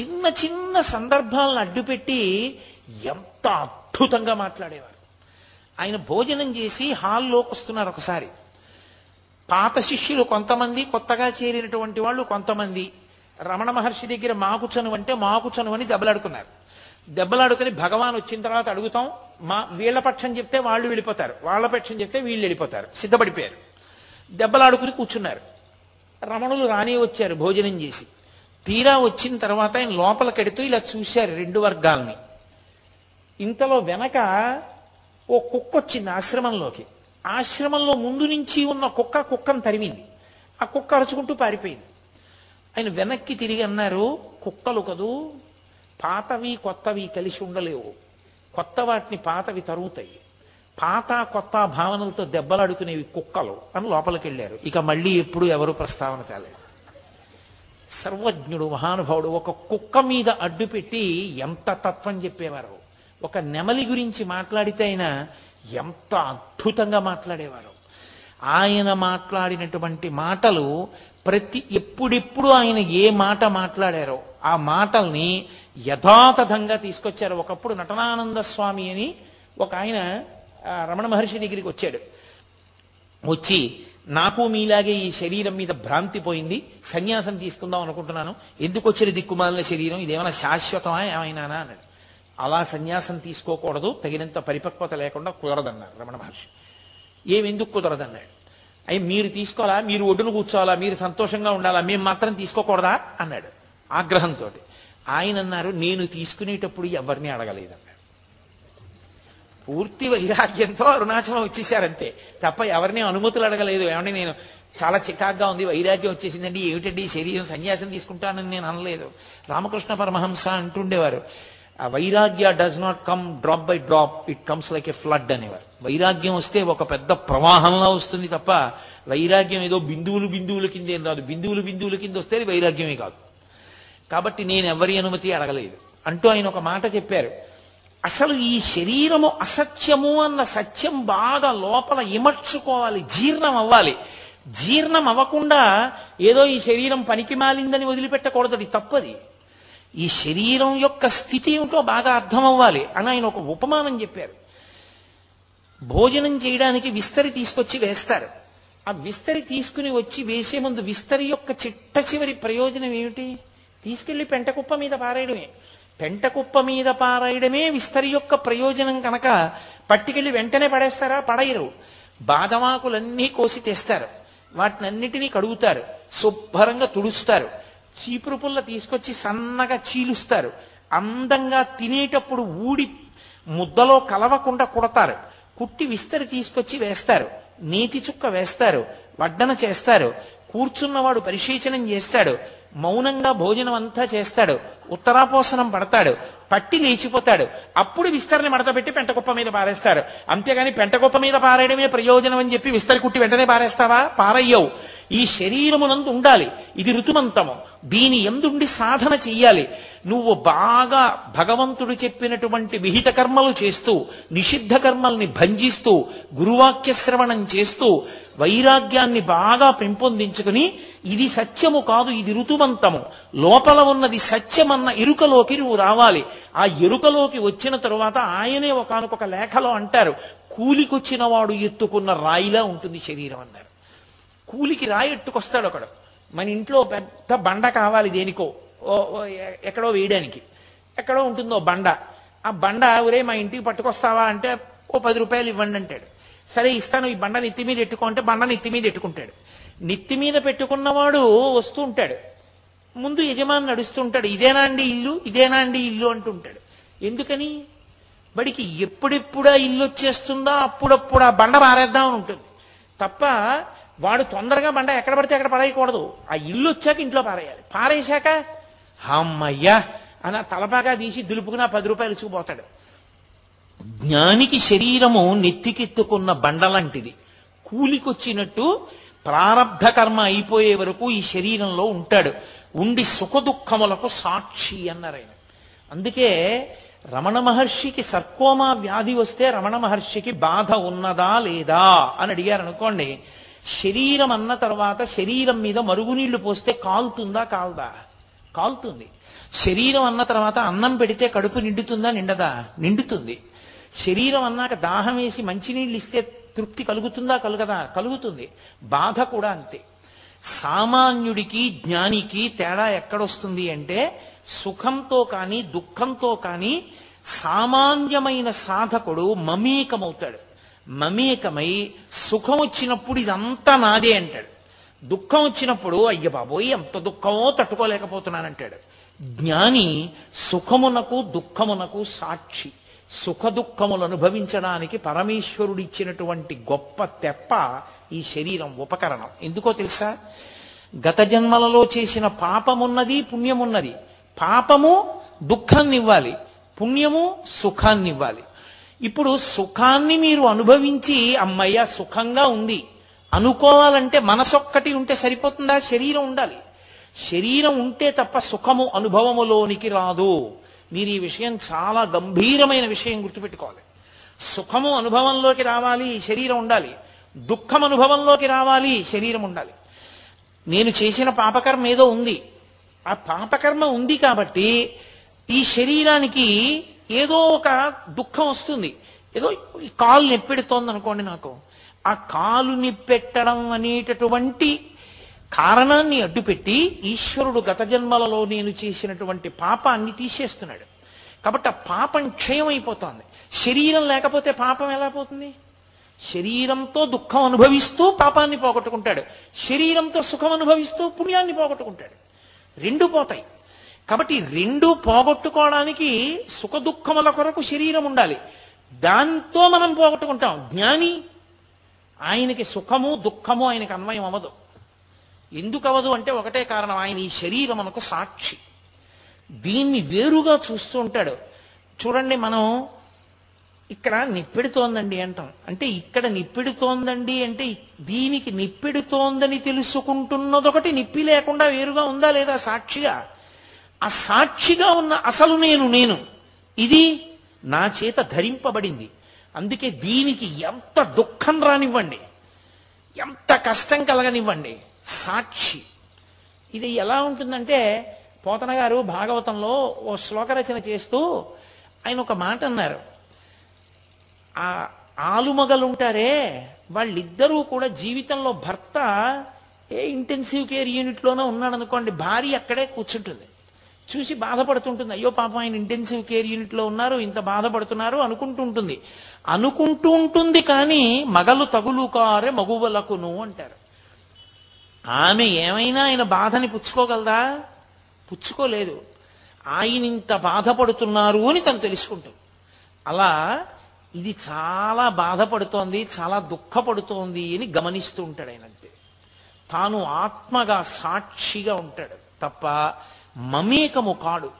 చిన్న చిన్న సందర్భాలను అడ్డుపెట్టి ఎంత అద్భుతంగా మాట్లాడేవారు ఆయన భోజనం చేసి హాల్లోకి వస్తున్నారు ఒకసారి. పాత శిష్యులు కొంతమంది కొత్తగా చేరినటువంటి వాళ్ళు కొంతమంది. రమణ మహర్షి దగ్గర మాకు అంటే మాకు అని దెబ్బలాడుకున్నారు. దెబ్బలాడుకుని భగవాన్ వచ్చిన తర్వాత అడుగుతాం మా వీళ్ళ పక్షం చెప్తే వాళ్ళు వెళ్ళిపోతారు వాళ్ళ పక్షం చెప్తే వీళ్ళు వెళ్ళిపోతారు సిద్ధపడిపోయారు. దెబ్బలాడుకుని కూర్చున్నారు. రమణులు రాని వచ్చారు భోజనం చేసి. తీరా వచ్చిన తర్వాత ఆయన లోపలికెడుతూ ఇలా చూశారు రెండు వర్గాల్ని. ఇంతలో వెనక ఓ కుక్క వచ్చింది ఆశ్రమంలోకి. ఆశ్రమంలో ముందు నుంచి ఉన్న కుక్క కుక్కను తరిమింది. ఆ కుక్క అరుచుకుంటూ పారిపోయింది. ఆయన వెనక్కి తిరిగి అన్నారు కుక్కలు కదూ పాతవి కొత్తవి కలిసి ఉండలేవు. కొత్త వాటిని పాతవి తరుగుతాయి. పాత కొత్త భావనలతో దెబ్బలాడుకునేవి కుక్కలు అని లోపలికి వెళ్ళారు ఇక మళ్ళీ ఎప్పుడు ఎవరు ప్రస్తావన తేలేదు. సర్వజ్ఞుడు మహానుభావుడు ఒక కుక్క మీద అడ్డు పెట్టి ఎంత తత్వం చెప్పేవారు? ఒక నెమలి గురించి మాట్లాడితే ఆయన ఎంత అద్భుతంగా మాట్లాడేవారు? ఆయన మాట్లాడినటువంటి మాటలు ప్రతి ఎప్పుడెప్పుడు ఆయన ఏ మాట మాట్లాడారో ఆ మాటల్ని యథాతథంగా తీసుకొచ్చారు. ఒకప్పుడు నటనానంద స్వామి అని ఒక ఆయన రమణ మహర్షి దగ్గరికి వచ్చాడు. వచ్చి నాకు మీలాగే ఈ శరీరం మీద భ్రాంతి పోయింది. సన్యాసం తీసుకుందాం అనుకుంటున్నాను. ఎందుకు వచ్చిన దిక్కుమాలిన శరీరం? ఇదేమైనా శాశ్వతమా? ఏమైనా అన్నాడు. అలా సన్యాసం తీసుకోకూడదు. తగినంత పరిపక్వత లేకుండా కుదరదన్నారు రమణ మహర్షి. ఏం ఎందుకు కుదరదన్నాడు? అయ్యి మీరు తీసుకోవాలా? మీరు ఒడ్డును కూర్చోవాలా? మీరు సంతోషంగా ఉండాలా? మేము మాత్రం తీసుకోకూడదా? అన్నాడు ఆగ్రహంతో ఆయన అన్నారు నేను తీసుకునేటప్పుడు ఎవరిని అడగలేదన్నాడు. పూర్తి వైరాగ్యంతో అరుణాచలం వచ్చేసారంతే. తప్ప ఎవరిని అనుమతులు అడగలేదు. ఏమంటే నేను చాలా చికాగ్గా ఉంది వైరాగ్యం వచ్చేసిందండి ఏమిటండి శరీరం సన్యాసం తీసుకుంటానని నేను అనలేదు. రామకృష్ణ పరమహంస అంటుండేవారు ఆ వైరాగ్య does not come drop by drop it comes like a flood అనేవారు. వైరాగ్యం వస్తే ఒక పెద్ద ప్రవాహంలా వస్తుంది తప్ప వైరాగ్యం ఏదో బిందువులు బిందువుల కింద ఏం రాదు. బిందువులు బిందువుల కింద వస్తే అది వైరాగ్యమే కాదు. కాబట్టి నేను ఎవరి అనుమతి అడగలేదు. అంటూ ఆయన ఒక మాట చెప్పారు. అసలు ఈ శరీరము అసత్యము అన్న సత్యం బాగా లోపల ఇమర్చుకోవాలి జీర్ణం అవ్వాలి. జీర్ణం అవ్వకుండా ఏదో ఈ శరీరం పనికి మాలిందని వదిలిపెట్టకూడదు అది తప్పది. ఈ శరీరం యొక్క స్థితి ఏమిటో బాగా అర్థం అవ్వాలి అని ఆయన ఒక ఉపమానం చెప్పారు. భోజనం చేయడానికి విస్తరి తీసుకొచ్చి వేస్తారు. ఆ విస్తరి తీసుకుని వచ్చి వేసే ముందు విస్తరి యొక్క చిట్ట చివరి ప్రయోజనం ఏమిటి? తీసుకెళ్ళి పెంటకుప్ప మీద పారేయడమే. పెంటకుప్ప మీద పారేయడమే విస్తరి యొక్క ప్రయోజనం కనుక పట్టుకెళ్ళి వెంటనే పడేస్తారా? పడయరు. బాదమాకులన్నీ కోసి తెస్తారు. వాటినన్నిటినీ కడుగుతారు. శుభ్రంగా తుడుస్తారు. చీపురు పుల్ల తీసుకొచ్చి సన్నగా చీలుస్తారు. అందంగా తినేటప్పుడు ఊడి ముద్దలో కలవకుండా కుడతారు. కుట్టి విస్తరి తీసుకొచ్చి వేస్తారు. నేతి చుక్క వేస్తారు. వడ్డన చేస్తారు. కూర్చున్నవాడు పరిశీచనం చేస్తాడు. మౌనంగా భోజనం అంతా చేస్తాడు. ఉత్తరాపోసనం పడతాడు. పట్టి లేచిపోతాడు. అప్పుడు విస్తరని మడత పెట్టి పెంటకుప్ప మీద పారేస్తారు. అంతేగాని పెంటకుప్ప మీద పారేయడమే ప్రయోజనం అని చెప్పి విస్తరి కుట్టి వెంటనే పారేస్తావా? పారయ్యవు. ఈ శరీరమునందు ఉండాలి. ఇది ఋతుమంతము. దీని ఎందుండి సాధన చెయ్యాలి? నువ్వు బాగా భగవంతుడు చెప్పినటువంటి విహిత కర్మలు చేస్తూ నిషిద్ధ కర్మల్ని భంజిస్తూ గురువాక్య శ్రవణం చేస్తూ వైరాగ్యాన్ని బాగా పెంపొందించుకుని ఇది సత్యము కాదు ఇది ఋతుమంతము. లోపల ఉన్నది సత్యమన్న ఎరుకలోకి నువ్వు రావాలి. ఆ ఎరుకలోకి వచ్చిన తరువాత ఆయనే ఒకనొక లేఖలో అంటారు కూలికొచ్చిన వాడు ఎత్తుకున్న రాయిలా ఉంటుంది శరీరం అన్నారు. కూలికి రాయి ఎట్టుకొస్తాడు ఒకడు మన ఇంట్లో పెద్ద బండ కావాలి దేనికో. ఓ ఓ ఎక్కడో వేయడానికి. ఎక్కడో ఉంటుందో బండ. ఆ బండ ఊరే మా ఇంటికి పట్టుకొస్తావా? అంటే ఓ పది రూపాయలు ఇవ్వండి అంటాడు. సరే ఇస్తాను. ఈ బండ నెత్తి మీద ఎట్టుకో అంటే బండ నెత్తి మీద ఎట్టుకుంటాడు. నెత్తి మీద పెట్టుకున్నవాడు వస్తూ ఉంటాడు. ముందు యజమాని నడుస్తుంటాడు ఇదేనా అండి ఇల్లు? ఇదేనా అండి ఇల్లు? అంటుంటాడు. ఎందుకని? బడికి ఎప్పుడెప్పుడు ఆ ఇల్లు వచ్చేస్తుందో అప్పుడప్పుడు ఆ బండ పారేద్దాం అని ఉంటుంది. తప్ప వాడు తొందరగా బండ ఎక్కడ పడితే అక్కడ పడేయకూడదు ఆ ఇల్లు వచ్చాక ఇంట్లో పారేయాలి. పారేశాక అమ్మయ్యా అని తలపాగా తీసి దులుపుకుని ఆ పది రూపాయలు ఇచ్చుకుపోతాడు. జ్ఞానికి శరీరము నెత్తికెత్తుకున్న బండలాంటిది కూలికొచ్చినట్టు ప్రారబ్ధ కర్మ అయిపోయే వరకు ఈ శరీరంలో ఉంటాడు. ఉండి సుఖదుఖములకు సాక్షి అన్నారాయన. అందుకే రమణ మహర్షికి సర్కోమా వ్యాధి వస్తే రమణ మహర్షికి బాధ ఉన్నదా లేదా అని అడిగారు అనుకోండి శరీరం అన్న తర్వాత శరీరం మీద మరుగునీళ్ళు పోస్తే కాలుతుందా కాలదా? కాలుతుంది. శరీరం అన్న తర్వాత అన్నం పెడితే కడుపు నిండుతుందా నిండదా? నిండుతుంది. శరీరం అన్నాక దాహం వేసి మంచినీళ్ళు ఇస్తే తృప్తి కలుగుతుందా కలుగదా? కలుగుతుంది. బాధ కూడా అంతే. సామాన్యుడికి జ్ఞానికి తేడా ఎక్కడొస్తుంది అంటే సుఖంతో కానీ దుఃఖంతో కానీ సామాన్యమైన సాధకుడు మమేకమవుతాడు. మమేకమై సుఖం వచ్చినప్పుడు ఇదంతా నాదే అంటాడు. దుఃఖం వచ్చినప్పుడు అయ్య బాబోయ్ ఎంత దుఃఖమో తట్టుకోలేకపోతున్నానంటాడు. జ్ఞాని సుఖమునకు దుఃఖమునకు సాక్షి. సుఖదుఖములు అనుభవించడానికి పరమేశ్వరుడు ఇచ్చినటువంటి గొప్ప తెప్ప ఈ శరీరం ఉపకరణం. ఎందుకో తెలుసా? గత జన్మలలో చేసిన పాపమున్నది పుణ్యమున్నది. పాపము దుఃఖాన్ని ఇవ్వాలి పుణ్యము సుఖాన్ని ఇవ్వాలి ఇప్పుడు సుఖాన్ని మీరు అనుభవించి అమ్మయ్య సుఖంగా ఉంది అనుకోవాలంటే మనసొక్కటి ఉంటే సరిపోతుందా? శరీరం ఉండాలి. శరీరం ఉంటే తప్ప సుఖము అనుభవములోనికి రాదు. మీరు ఈ విషయం చాలా గంభీరమైన విషయం గుర్తుపెట్టుకోవాలి. సుఖము అనుభవంలోకి రావాలి శరీరం ఉండాలి. దుఃఖం అనుభవంలోకి రావాలి శరీరం ఉండాలి. నేను చేసిన పాపకర్మ ఏదో ఉంది. ఆ పాపకర్మ ఉంది కాబట్టి ఈ శరీరానికి ఏదో ఒక దుఃఖం వస్తుంది. ఏదో ఈ కాలు నెప్పెడుతోంది అనుకోండి నాకు. ఆ కాలు నిప్పెట్టడం అనేటటువంటి కారణాన్ని అడ్డుపెట్టి ఈశ్వరుడు గత జన్మలలో నేను చేసినటువంటి పాపాన్ని తీసేస్తున్నాడు. కాబట్టి ఆ పాపం క్షయం అయిపోతోంది శరీరం లేకపోతే పాపం ఎలా పోతుంది? శరీరంతో దుఃఖం అనుభవిస్తూ పాపాన్ని పోగొట్టుకుంటాడు. శరీరంతో సుఖం అనుభవిస్తూ పుణ్యాన్ని పోగొట్టుకుంటాడు. రెండు పోతాయి. కాబట్టి రెండు పోగొట్టుకోవడానికి సుఖ దుఃఖముల కొరకు శరీరం ఉండాలి. దాంతో మనం పోగొట్టుకుంటాం. జ్ఞాని ఆయనకి సుఖము దుఃఖము ఆయనకి అన్వయం అవ్వదు. ఎందుకు అవదు అంటే ఒకటే కారణం. ఆయన ఈ శరీరం మనకు సాక్షి. దీన్ని వేరుగా చూస్తూ ఉంటాడు. చూడండి మనం ఇక్కడ నిప్పెడుతోందండి అంటాం. అంటే ఇక్కడ నిప్పెడుతోందండి అంటే దీనికి నిప్పెడుతోందని తెలుసుకుంటున్నదొకటి నిప్పి లేకుండా వేరుగా ఉందా లేదా సాక్షిగా? ఆ సాక్షిగా ఉన్న అసలు నేను నేను. ఇది నా చేత ధరింపబడింది. అందుకే దీనికి ఎంత దుఃఖం రానివ్వండి. ఎంత కష్టం కలగనివ్వండి. సాక్షి. ఇది ఎలా ఉంటుందంటే పోతన గారు భాగవతంలో ఓ శ్లోక రచన చేస్తూ ఆయన ఒక మాట అన్నారు. ఆ ఆలుమగలుంటారే వాళ్ళిద్దరూ కూడా జీవితంలో భర్త ఏ ఇంటెన్సివ్ కేర్ యూనిట్లోనే ఉన్నాడు అనుకోండి భార్య అక్కడే కూర్చుంటుంది. చూసి బాధపడుతుంటుంది అయ్యో పాపం ఆయన ఇంటెన్సివ్ కేర్ యూనిట్లో ఉన్నారు ఇంత బాధపడుతున్నారు అనుకుంటూ ఉంటుంది. అనుకుంటూ ఉంటుంది కానీ మగలు తగులు కారే మగువలకును అంటారు. ఆమె ఏమైనా ఆయన బాధని పుచ్చుకోగలదా? పుచ్చుకోలేదు. ఆయన ఇంత బాధపడుతున్నారు అని తను తెలుసుకుంటుంది. అలా ఇది చాలా బాధపడుతోంది చాలా దుఃఖపడుతోంది అని గమనిస్తూ ఉంటాడు ఆయన అంతే. తాను ఆత్మగా సాక్షిగా ఉంటాడు. తప్ప మమేకము కాడు.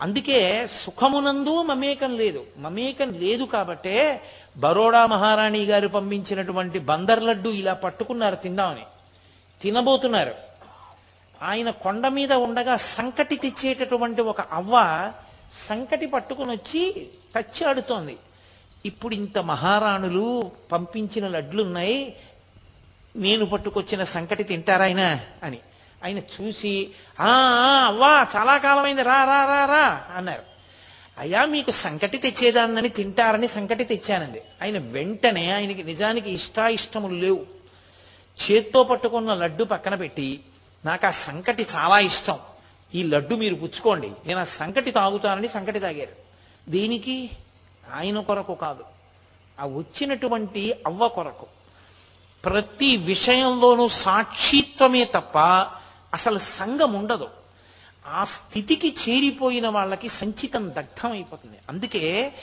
అందుకే సుఖమునందు మమేకం లేదు. మమేకం లేదు కాబట్టే బరోడా మహారాణి గారు పంపించినటువంటి బందర్ లడ్డు ఇలా పట్టుకున్నారు తిందామని. తినబోతున్నారు. ఆయన కొండ మీద ఉండగా సంకటి తెచ్చేటటువంటి ఒక అవ్వ సంకటి పట్టుకుని వచ్చి తచ్చాడుతోంది. ఇప్పుడు ఇంత మహారాణులు పంపించిన లడ్లున్నాయి నేను పట్టుకొచ్చిన సంకటి తింటారాయన అని. ఆయన చూసి ఆ ఆ, అవ్వా చాలా కాలమైంది రా రా రా రా అన్నారు. అయ్యా మీకు సంకటి తెచ్చేదాన్నని తింటారని సంకటి తెచ్చానంది. ఆయన వెంటనే ఆయనకి నిజానికి ఇష్టాయిష్టములు లేవు. చేత్తో పట్టుకున్న లడ్డు పక్కన పెట్టి నాకు ఆ సంకటి చాలా ఇష్టం. ఈ లడ్డు మీరు పుచ్చుకోండి. నేను ఆ సంకటి తాగుతానని సంకటి తాగారు. దీనికి ఆయన కొరకు కాదు. ఆ వచ్చినటువంటి అవ్వ కొరకు. ప్రతి విషయంలోనూ సాక్షిత్వమే తప్ప అసలు సంఘం ఉండదు. ఆ స్థితికి చేరిపోయిన వాళ్ళకి సంచితం దగ్ధం అయిపోతుంది అందుకే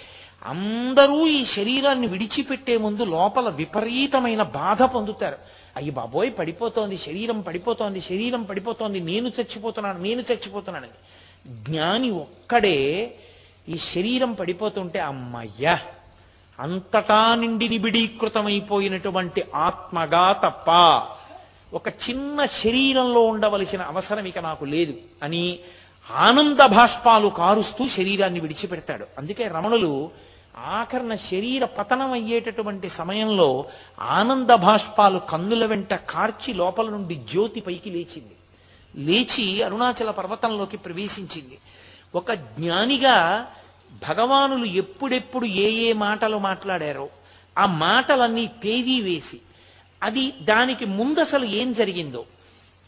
అందరూ ఈ శరీరాన్ని విడిచిపెట్టే ముందు లోపల విపరీతమైన బాధ పొందుతారు. అయ్యి బాబోయ్ పడిపోతోంది శరీరం పడిపోతోంది శరీరం పడిపోతోంది. నేను చచ్చిపోతున్నాను నేను చచ్చిపోతున్నానని జ్ఞాని ఒక్కడే ఈ శరీరం పడిపోతుంటే అమ్మయ్యా అంతటా నిండి నిబిడీకృతమైపోయినటువంటి ఆత్మగా తప్ప ఒక చిన్న శరీరంలో ఉండవలసిన అవసరం ఇక నాకు లేదు అని ఆనంద భాష్పాలు కారుస్తూ శరీరాన్ని విడిచిపెడతాడు. అందుకే రమణులు ఆఖరణ శరీర పతనం అయ్యేటటువంటి సమయంలో ఆనంద భాష్పాలు కన్నుల వెంట కార్చి లోపల నుండి జ్యోతి పైకి లేచింది. లేచి అరుణాచల పర్వతంలోకి ప్రవేశించింది. ఒక జ్ఞానిగా భగవానులు ఎప్పుడెప్పుడు ఏ ఏ మాటలు మాట్లాడారో ఆ మాటలన్నీ తేదీ వేసి అది దానికి ముందు అసలు ఏం జరిగిందో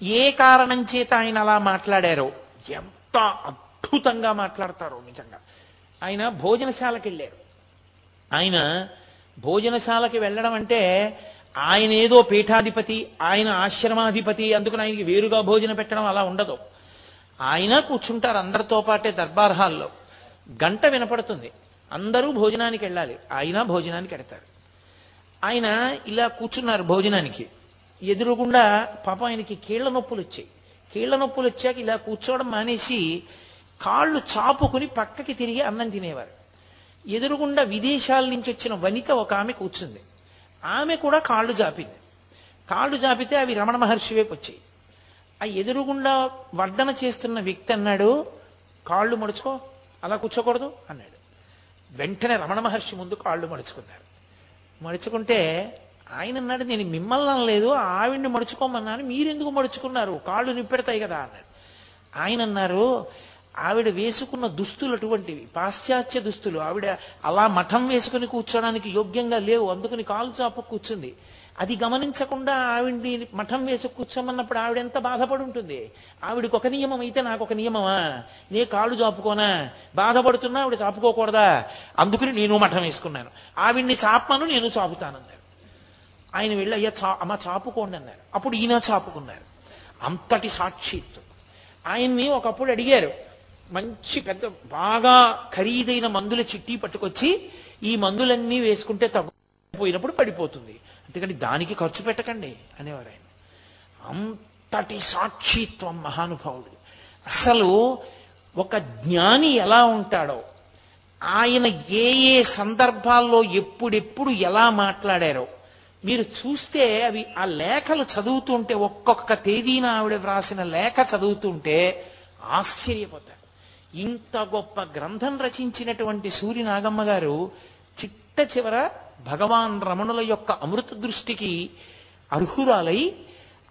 ఏ కారణం చేత ఆయన అలా మాట్లాడారో ఎంత అద్భుతంగా మాట్లాడతారో నిజంగా. ఆయన భోజనశాలకు వెళ్ళారు ఆయన భోజనశాలకి వెళ్ళడం అంటే ఆయన ఏదో పీఠాధిపతి ఆయన ఆశ్రమాధిపతి అందుకని ఆయనకి వేరుగా భోజనం పెట్టడం అలా ఉండదు. ఆయన కూర్చుంటారు అందరితో పాటే దర్బార్ హాల్లో. గంట వినపడుతుంది. అందరూ భోజనానికి వెళ్ళాలి. ఆయన భోజనానికి వెడతారు ఆయన ఇలా కూర్చున్నారు భోజనానికి. ఎదురుగుండా పాప ఆయనకి కీళ్ళ నొప్పులు వచ్చాయి. కీళ్ళ నొప్పులు వచ్చాక ఇలా కూర్చోవడం మానేసి కాళ్ళు చాపుకుని పక్కకి తిరిగి అన్నం తినేవారు. ఎదురుగుండా విదేశాల నుంచి వచ్చిన వనిత ఒక ఆమె కూర్చుంది. ఆమె కూడా కాళ్ళు జాపింది. కాళ్ళు జాపితే అవి రమణ మహర్షి వైపు వచ్చాయి. ఆ ఎదురుగుండా వడ్డన చేస్తున్న వ్యక్తి అన్నాడు కాళ్ళు మడుచుకో అలా కూర్చోకూడదు అన్నాడు. వెంటనే రమణ మహర్షి ముందు కాళ్ళు మడుచుకున్నారు. మడుచుకుంటే ఆయన అన్నాడు నేను మిమ్మల్ని అనలేదు ఆవిడ్ని మడుచుకోమన్నాను మీరెందుకు మడుచుకున్నారు? కాళ్ళు నిప్పెడతాయి కదా అన్నాడు. ఆయన అన్నారు ఆవిడ వేసుకున్న దుస్తులు అటువంటివి పాశ్చాత్య దుస్తులు. ఆవిడ అలా మఠం వేసుకుని కూర్చోడానికి యోగ్యంగా లేవు. అందుకని కాలు చాపు కూర్చుంది. అది గమనించకుండా ఆవిడ్ని మఠం వేసి కూర్చోమన్నప్పుడు ఆవిడ ఎంత బాధపడి ఉంటుంది ఆవిడకి ఒక నియమం అయితే నాకు ఒక నియమమా? నే కాళ్ళు చాపుకోనా? బాధపడుతున్నా ఆవిడ చాపుకోకూడదా? అందుకని నేను మఠం వేసుకున్నాను. ఆవిడ్ని చాపమను నేను చాపుతానన్నాడు ఆయన వెళ్ళి అయ్యా చా అమ్మ చాపుకోండి అన్నారు. అప్పుడు ఈయన చాపుకున్నారు. అంతటి సాక్షిత్వం ఆయన్ని ఒకప్పుడు అడిగారు మంచి పెద్ద బాగా ఖరీదైన మందుల చిట్టి పట్టుకొచ్చి ఈ మందులన్నీ వేసుకుంటే తగ్గిపోయినప్పుడు పడిపోతుంది. అందుకని దానికి ఖర్చు పెట్టకండి అనేవారు ఆయన. అంతటి సాక్షిత్వం మహానుభావుడు. అసలు ఒక జ్ఞాని ఎలా ఉంటాడో ఆయన ఏ ఏ సందర్భాల్లో ఎప్పుడెప్పుడు ఎలా మాట్లాడారో మీరు చూస్తే అవి ఆ లేఖలు చదువుతుంటే ఒక్కొక్క తేదీన ఆవిడ వ్రాసిన లేఖ చదువుతుంటే ఆశ్చర్యపోతారు. ఇంత గొప్ప గ్రంథం రచించినటువంటి సూర్య నాగమ్మ గారు చిట్ట చివర భగవాన్ రమణుల యొక్క అమృత దృష్టికి అర్హురాలై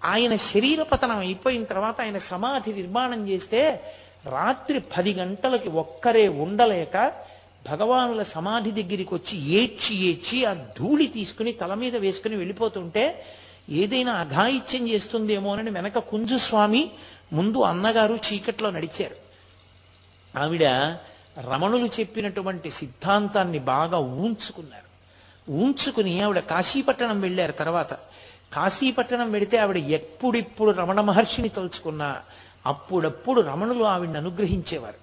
ఆయన శరీర పతనం అయిపోయిన తర్వాత ఆయన సమాధి నిర్మాణం చేస్తే రాత్రి పది గంటలకి ఒక్కరే ఉండలేక భగవానుల సమాధి దగ్గరికి వచ్చి ఏడ్చి ఏడ్చి ఆ ధూళి తీసుకుని తల మీద వేసుకుని వెళ్ళిపోతుంటే ఏదైనా అఘాయిత్యం చేస్తుందేమోనని వెనక కుంజుస్వామి ముందు అన్నగారు చీకట్లో నడిచారు. ఆవిడ రమణులు చెప్పినటువంటి సిద్ధాంతాన్ని బాగా ఊంచుకున్నారు. ఊంచుకుని ఆవిడ కాశీపట్టణం వెళ్ళారు తర్వాత. కాశీపట్టణం వెడితే ఆవిడ ఎప్పుడిప్పుడు రమణ మహర్షిని తలుచుకున్నా అప్పుడప్పుడు రమణులు ఆవిడని అనుగ్రహించేవారు.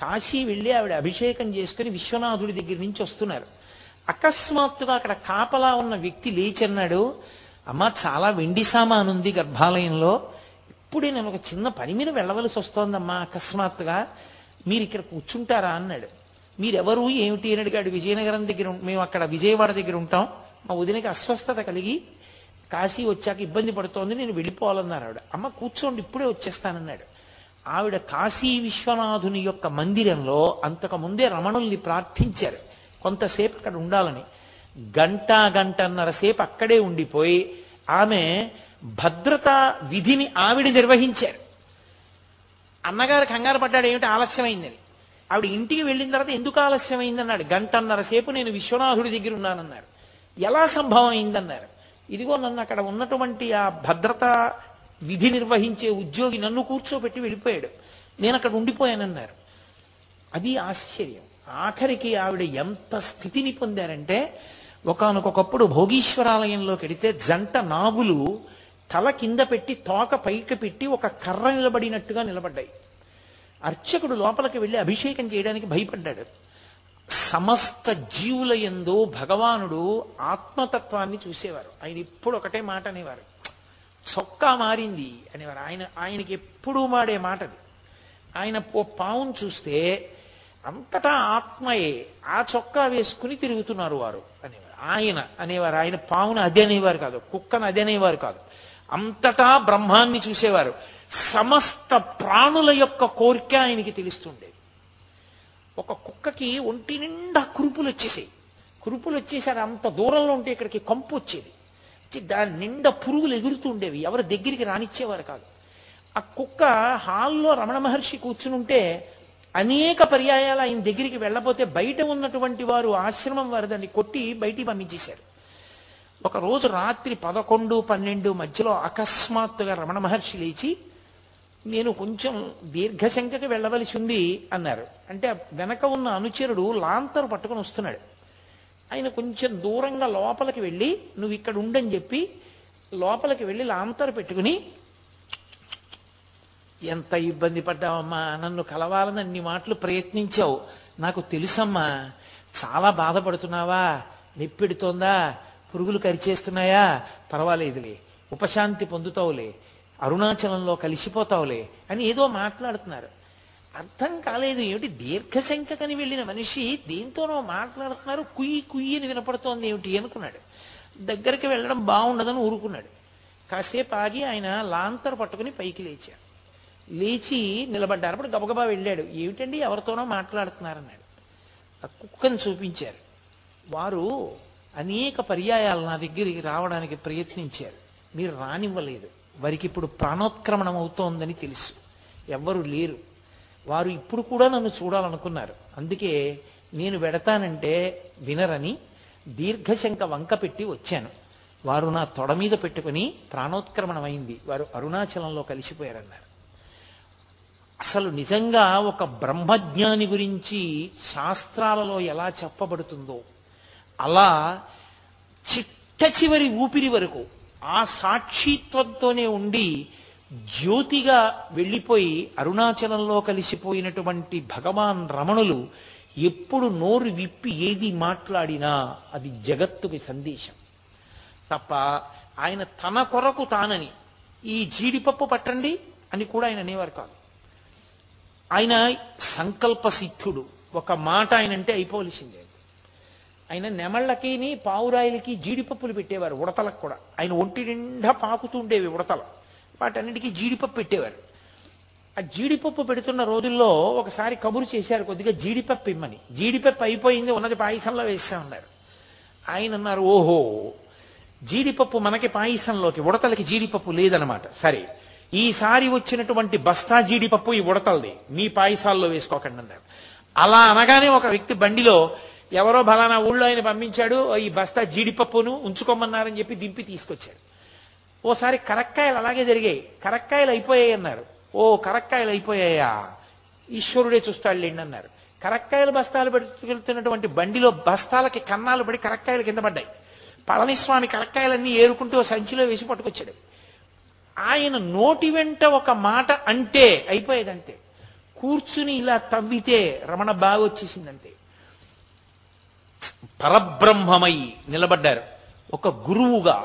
కాశీ వెళ్ళి ఆవిడ అభిషేకం చేసుకుని విశ్వనాథుడి దగ్గర నుంచి వస్తున్నారు. అకస్మాత్తుగా అక్కడ కాపలా ఉన్న వ్యక్తి లేచన్నాడు అమ్మ చాలా వెండి సామానుంది గర్భాలయంలో. ఇప్పుడే నేను ఒక చిన్న పని మీద వెళ్ళవలసి వస్తోందమ్మా అకస్మాత్తుగా. మీరు ఇక్కడ కూర్చుంటారా అన్నాడు. మీరెవరు? ఏమిటి? అని అడిగాడు. విజయనగరం దగ్గర మేము అక్కడ విజయవాడ దగ్గర ఉంటాం. మా వదినకి అస్వస్థత కలిగి కాశీ వచ్చాక ఇబ్బంది పడుతోంది నేను వెళ్ళిపోవాలన్నారు ఆవిడ. అమ్మ కూర్చోండి ఇప్పుడే వచ్చేస్తానన్నాడు. ఆవిడ కాశీ విశ్వనాథుని యొక్క మందిరంలో అంతకు ముందే రమణుల్ని ప్రార్థించారు. కొంతసేపు అక్కడ ఉండాలని. గంట గంటన్నర సేపు అక్కడే ఉండిపోయి ఆమె భద్రతా విధిని ఆవిడ నిర్వహించారు. అన్నగారు కంగారు పడ్డాడు ఏమిటి? ఆలస్యమైందని ఆవిడ ఇంటికి వెళ్ళిన తర్వాత ఎందుకు ఆలస్యమైంది అన్నాడు. గంటన్నర సేపు నేను విశ్వనాథుడి దగ్గర ఉన్నానన్నారు ఎలా సంభవం అయిందన్నారు ఇదిగో నన్ను అక్కడ ఉన్నటువంటి ఆ భద్రతా విధి నిర్వహించే ఉద్యోగి నన్ను కూర్చోబెట్టి వెళ్ళిపోయాడు. నేను అక్కడ ఉండిపోయానన్నారు. అది ఆశ్చర్యం. ఆఖరికి ఆవిడ ఎంత స్థితిని పొందారంటే ఒకానొకప్పుడు భోగీశ్వరాలయంలోకి వెడితే జంట నాగులు తల కింద పెట్టి తోక పైకి పెట్టి ఒక కర్ర నిలబడినట్టుగా నిలబడ్డాయి. అర్చకుడు లోపలికి వెళ్ళి అభిషేకం చేయడానికి భయపడ్డాడు. సమస్త జీవుల ఎందు భగవానుడు ఆత్మతత్వాన్ని చూసేవారు. ఆయన ఎప్పుడు ఒకటే మాట అనేవారు. చొక్కా మారింది అనేవారు. ఆయన ఆయనకి ఎప్పుడూ మాడే మాటది ఆయన ఓ పావును చూస్తే అంతటా ఆత్మయే ఆ చొక్కా వేసుకుని తిరుగుతున్నారు వారు అనేవారు. ఆయన అనేవారు. ఆయన పావును అదే అనేవారు కాదు కుక్కను అదే అనేవారు కాదు. అంతటా బ్రహ్మాన్ని చూసేవారు. సమస్త ప్రాణుల యొక్క కోరిక ఆయనకి తెలుస్తుండేది. ఒక కుక్కకి ఒంటి నిండా కురుపులు వచ్చేసాయి కురుపులు వచ్చేసరి అంత దూరంలో ఉంటే ఇక్కడికి కంపు వచ్చేది. వచ్చి దాని నిండా పురుగులు ఎగురుతూ ఉండేవి. ఎవరి దగ్గరికి రానిచ్చేవారు కాదు. ఆ కుక్క హాల్లో రమణ మహర్షి కూర్చుని ఉంటే అనేక పర్యాయాలు ఆయన దగ్గరికి వెళ్ళబోతే బయట ఉన్నటువంటి వారు ఆశ్రమం వారు దాన్ని కొట్టి బయటికి పంపించేశారు. ఒకరోజు రాత్రి పదకొండు పన్నెండు మధ్యలో అకస్మాత్తుగా రమణ మహర్షి లేచి నేను కొంచెం దీర్ఘశంకకి వెళ్ళవలసి ఉంది అన్నారు. అంటే వెనక ఉన్న అనుచరుడు లాంతరు పట్టుకొని వస్తున్నాడు. ఆయన కొంచెం దూరంగా లోపలికి వెళ్ళి నువ్వు ఇక్కడ ఉండని చెప్పి లోపలికి వెళ్ళి లాంతరు పెట్టుకుని ఎంత ఇబ్బంది పడ్డావమ్మా నన్ను కలవాలని అన్ని మాటలు ప్రయత్నించావు. నాకు తెలుసమ్మా చాలా బాధపడుతున్నావా నొప్పెడుతోందా పురుగులు కరిచేస్తున్నాయా? పర్వాలేదులే. ఉపశాంతి పొందుతావులే. అరుణాచలంలో కలిసిపోతావులే అని ఏదో మాట్లాడుతున్నారు. అర్థం కాలేదు. ఏమిటి? దీర్ఘశంకకని వెళ్ళిన మనిషి దేంతోనో మాట్లాడుతున్నారు. కుయ్యి కుయ్యి అని వినపడుతోంది. ఏమిటి అనుకున్నాడు. దగ్గరికి వెళ్ళడం బాగుండదని ఊరుకున్నాడు. కాసేపు ఆగి ఆయన లాంతర్ పట్టుకుని పైకి లేచాడు. లేచి నిలబడ్డారు. అప్పుడు గబగబా వెళ్ళాడు. ఏమిటండి? ఎవరితోనో మాట్లాడుతున్నారన్నాడు. ఆ కుక్కను చూపించారు. వారు అనేక పర్యాయాలు నా దగ్గరికి రావడానికి ప్రయత్నించారు. మీరు రానివ్వలేదు. వారికి ఇప్పుడు ప్రాణోత్క్రమణం అవుతోందని తెలుసు. ఎవ్వరు లేరు. వారు ఇప్పుడు కూడా నన్ను చూడాలనుకున్నారు. అందుకే నేను వెడతానంటే వినరని దీర్ఘశంక వంక పెట్టి వచ్చాను. వారు నా తొడ మీద పెట్టుకుని ప్రాణోత్క్రమణం అయింది వారు అరుణాచలంలో కలిసిపోయారన్నారు. అసలు నిజంగా ఒక బ్రహ్మజ్ఞాని గురించి శాస్త్రాలలో ఎలా చెప్పబడుతుందో అలా చిట్ట చివరి ఊపిరి వరకు ఆ సాక్షిత్వంతోనే ఉండి జ్యోతిగా వెళ్ళిపోయి అరుణాచలంలో కలిసిపోయినటువంటి భగవాన్ రమణులు ఎప్పుడు నోరు విప్పి ఏది మాట్లాడినా అది జగత్తుకి సందేశం. తప్ప ఆయన తన కొరకు తానని ఈ జీడిపప్పు పట్టండి అని కూడా ఆయన అనేవారు కాదు. ఆయన సంకల్ప సిద్ధుడు ఒక మాట ఆయన అంటే అయిపోవలసిందే. ఆయన నెమళ్ళకిని పావురాయిలకి జీడిపప్పులు పెట్టేవారు ఉడతలకు కూడా. ఆయన ఒంటి నిండా పాకుతుండేవి ఉడతలు. వాటన్నిటికీ జీడిపప్పు పెట్టేవారు. ఆ జీడిపప్పు పెడుతున్న రోజుల్లో ఒకసారి కబురు చేశారు కొద్దిగా జీడిపప్పు ఇమ్మని. జీడిపప్పు అయిపోయింది ఉన్నది పాయసంలో వేసామన్నారు ఆయన అన్నారు ఓహో జీడిపప్పు మనకి పాయసంలోకి ఉడతలకి జీడిపప్పు లేదనమాట. సరే ఈసారి వచ్చినటువంటి బస్తా జీడిపప్పు ఈ ఉడతలది. మీ పాయసాల్లో వేసుకోకండి అన్నారు. అలా అనగానే ఒక వ్యక్తి బండిలో ఎవరో బలానా ఊళ్ళో ఆయన పంపించాడు ఈ బస్తా జీడిపప్పును ఉంచుకోమన్నారని చెప్పి దింపి తీసుకొచ్చాడు. ఓసారి కరక్కాయలు అలాగే జరిగాయి. కరక్కాయలు అయిపోయాయి అన్నారు ఓ కరక్కాయలు అయిపోయాయా? ఈశ్వరుడే చూస్తాడులేండి అన్నారు. కరక్కాయలు బస్తాలు పెట్టుకెళ్తున్నటువంటి బండిలో బస్తాలకి కన్నాలు పడి కరక్కాయలు కింద పడ్డాయి. పళనిస్వామి కరక్కాయలన్నీ ఏరుకుంటూ ఓ సంచిలో వేసి పట్టుకొచ్చాడు. ఆయన నోటి వెంట ఒక మాట అంటే అయిపోయేదంతే. కూర్చుని ఇలా తవ్వితే రమణ బాగా వచ్చేసిందంతే పరబ్రహ్మమై నిలబడ్డారు. ఒక గురువుగా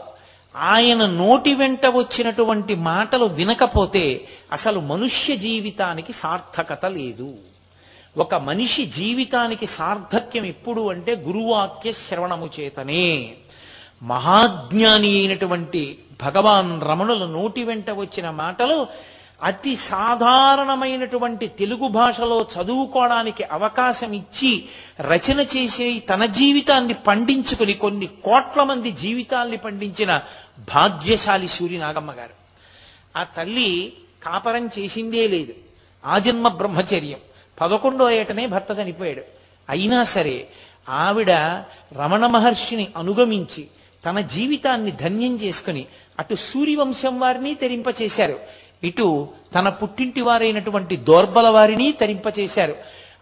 ఆయన నోటి వెంట వచ్చినటువంటి మాటలు వినకపోతే అసలు మనుష్య జీవితానికి సార్థకత లేదు. ఒక మనిషి జీవితానికి సార్థక్యం ఎప్పుడు అంటే గురువాక్య శ్రవణము చేతనే. మహాజ్ఞాని అయినటువంటి భగవాన్ రమణుల నోటి వెంట వచ్చిన మాటలు అతి సాధారణమైనటువంటి తెలుగు భాషలో చదువుకోవడానికి అవకాశం ఇచ్చి రచన చేసే తన జీవితాన్ని పండించుకుని కొన్ని కోట్ల మంది జీవితాల్ని పండించిన భాగ్యశాలి సూర్య నాగమ్మ గారు. ఆ తల్లి కాపరం చేసిందే లేదు. ఆజన్మ బ్రహ్మచర్యం. పదకొండో ఏటనే భర్త చనిపోయాడు. అయినా సరే ఆవిడ రమణ మహర్షిని అనుగమించి తన జీవితాన్ని ధన్యం చేసుకుని అటు సూర్యవంశం వారిని తెరింపచేశారు. ఇటు తన పుట్టింటి వారైనటువంటి దోర్బల వారిని తరింపచేశారు.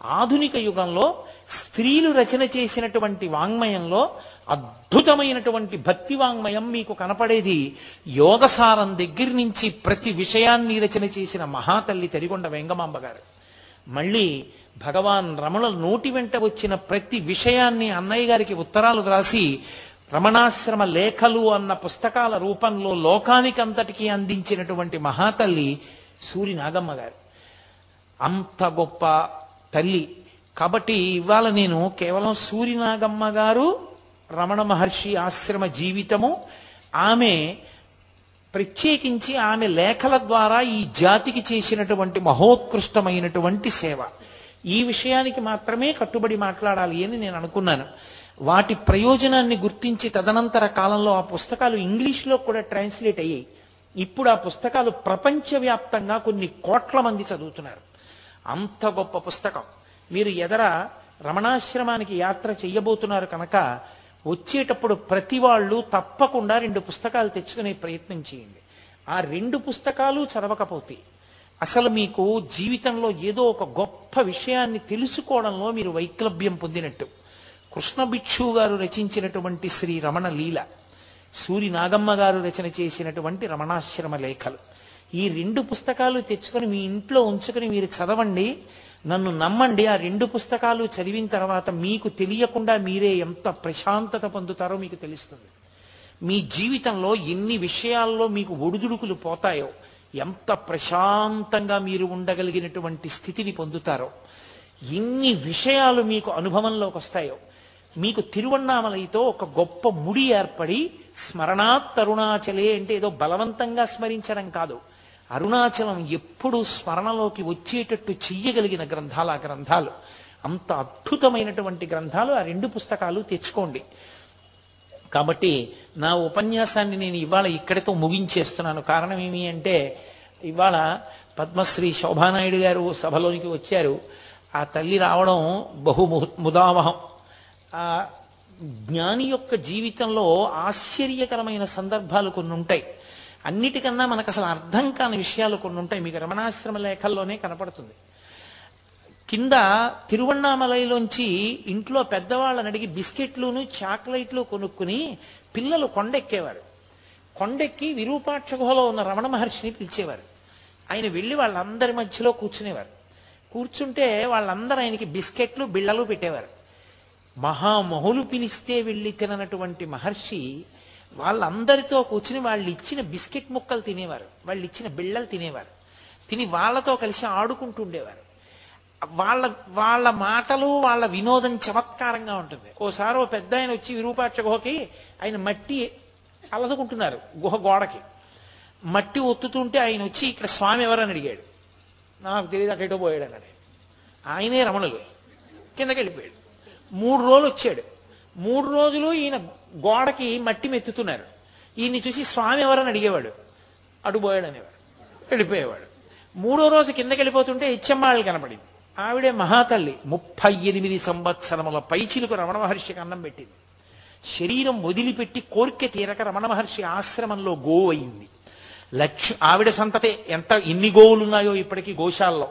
ఆధునిక యుగంలో స్త్రీలు రచన చేసినటువంటి వాంగ్మయంలో అద్భుతమైనటువంటి భక్తి వాంగ్మయం మీకు కనపడేది. యోగసారం దగ్గర నుంచి ప్రతి విషయాన్ని రచన చేసిన మహాతల్లి తరిగొండ వెంగమాంబ గారు. మళ్ళీ భగవాన్ రమణ నోటి వెంట వచ్చిన ప్రతి విషయాన్ని అన్నయ్య గారికి ఉత్తరాలు రాసి రమణాశ్రమ లేఖలు అన్న పుస్తకాల రూపంలో లోకానికంతటికీ అందించినటువంటి మహాతల్లి సూరి నాగమ్మ గారు. అంత గొప్ప తల్లి. కాబట్టి ఇవాళ నేను కేవలం సూరి నాగమ్మ గారు రమణ మహర్షి ఆశ్రమ జీవితము ఆమె ప్రత్యేకించి ఆమె లేఖల ద్వారా ఈ జాతికి చేసినటువంటి మహోత్కృష్టమైనటువంటి సేవ. ఈ విషయానికి మాత్రమే కట్టుబడి మాట్లాడాలి అని నేను అనుకున్నాను. వాటి ప్రయోజనాన్ని గుర్తించి తదనంతర కాలంలో ఆ పుస్తకాలు ఇంగ్లీష్లో కూడా ట్రాన్స్లేట్ అయ్యాయి. ఇప్పుడు ఆ పుస్తకాలు ప్రపంచవ్యాప్తంగా కొన్ని కోట్ల మంది చదువుతున్నారు. అంత గొప్ప పుస్తకం. మీరు ఎదర రమణాశ్రమానికి యాత్ర చెయ్యబోతున్నారు కనుక వచ్చేటప్పుడు ప్రతి వాళ్ళు తప్పకుండా రెండు పుస్తకాలు తెచ్చుకునే ప్రయత్నం చేయండి. ఆ రెండు పుస్తకాలు చదవకపోతే అసలు మీకు జీవితంలో ఏదో ఒక గొప్ప విషయాన్ని తెలుసుకోవడంలో మీరు వైక్లభ్యం పొందినట్టు. కృష్ణ భిక్షు గారు రచించినటువంటి శ్రీ రమణ లీల సూరి నాగమ్మ గారు రచన చేసినటువంటి రమణాశ్రమ లేఖలు. ఈ రెండు పుస్తకాలు తెచ్చుకొని మీ ఇంట్లో ఉంచుకొని మీరు చదవండి నన్ను నమ్మండి. ఆ రెండు పుస్తకాలు చదివిన తర్వాత మీకు తెలియకుండా మీరే ఎంత ప్రశాంతత పొందుతారో మీకు తెలుస్తుంది. మీ జీవితంలో ఎన్ని విషయాల్లో మీకు ఒడిదుడుకులు పోతాయో ఎంత ప్రశాంతంగా మీరు ఉండగలిగినటువంటి స్థితిని పొందుతారో ఎన్ని విషయాలు మీకు అనుభవంలోకి వస్తాయో మీకు తిరువണ്ണామలైతో ఒక గొప్ప ముడి ఏర్పడి స్మరణాత్తరుణాచలే అంటే ఏదో బలవంతంగా స్మరించడం కాదు. అరుణాచలం ఎప్పుడు స్మరణలోకి వచ్చేటట్టు చెయ్యగలిగిన గ్రంథాలు ఆ గ్రంథాలు. అంత అద్భుతమైనటువంటి గ్రంథాలు ఆ రెండు పుస్తకాలు తెచ్చుకోండి. కాబట్టి నా ఉపన్యాసాన్ని నేను ఇవాళ ఇక్కడితో ముగించేస్తున్నాను. కారణం ఏమి అంటే ఇవాళ పద్మశ్రీ శోభానాయుడు గారు సభలోనికి వచ్చారు. ఆ తల్లి రావడం బహు ముదావహం ఆ జ్ఞాని యొక్క జీవితంలో ఆశ్చర్యకరమైన సందర్భాలు కొన్ని ఉంటాయి. అన్నిటికన్నా మనకు అసలు అర్థం కాని విషయాలు కొన్ని ఉంటాయి. మీకు రమణాశ్రమ లేఖల్లోనే కనపడుతుంది. కింద తిరువన్నామలైలోంచి ఇంట్లో పెద్దవాళ్ళని అడిగి బిస్కెట్లును చాక్లెట్లు కొనుక్కుని పిల్లలు కొండెక్కేవారు. కొండెక్కి విరూపాక్ష గుహలో ఉన్న రమణ మహర్షిని పిలిచేవారు. ఆయన వెళ్ళి వాళ్ళందరి మధ్యలో కూర్చునేవారు. కూర్చుంటే వాళ్ళందరూ ఆయనకి బిస్కెట్లు బిళ్ళలు పెట్టేవారు. మహామహులు పిలిస్తే వెళ్ళి తిననటువంటి మహర్షి వాళ్ళందరితో కూర్చుని వాళ్ళు ఇచ్చిన బిస్కెట్ ముక్కలు తినేవారు. వాళ్ళు ఇచ్చిన బిళ్ళలు తినేవారు. తిని వాళ్ళతో కలిసి ఆడుకుంటుండేవారు. వాళ్ళ వాళ్ళ మాటలు వాళ్ళ వినోదం చమత్కారంగా ఉంటుంది. ఓసారి ఓ పెద్ద ఆయన వచ్చి విరూపాక్ష గుహకి ఆయన మట్టి అలదుకుంటున్నారు గుహ గోడకి. మట్టి ఒత్తుతుంటే ఆయన వచ్చి ఇక్కడ స్వామి ఎవరని అడిగాడు. నాకు తెలియదు అక్కడో పోయాడు అన్నాడు. ఆయనే రమణులు కిందకి వెళ్ళిపోయాడు. మూడు రోజులు వచ్చాడు. మూడు రోజులు ఈయన గోడకి మట్టి మెత్తుతున్నారు. ఈయన్ని చూసి స్వామి ఎవరని అడిగేవాడు. అటు అనేవాడు. వెళ్ళిపోయేవాడు. మూడో రోజు కిందకి వెళ్ళిపోతుంటే ఇచ్చమ్మాళ్ళు కనపడింది. ఆవిడే మహాతల్లి. ముప్పై ఎనిమిది సంవత్సరముల పైచిలకు రమణ మహర్షికి అన్నం పెట్టింది. శరీరం వదిలిపెట్టి కోరిక తీరక రమణ మహర్షి ఆశ్రమంలో గోవు అయింది లక్ష ఆవిడ సంతతే ఎంత ఎన్ని గోవులు ఉన్నాయో ఇప్పటికీ గోశాలలో.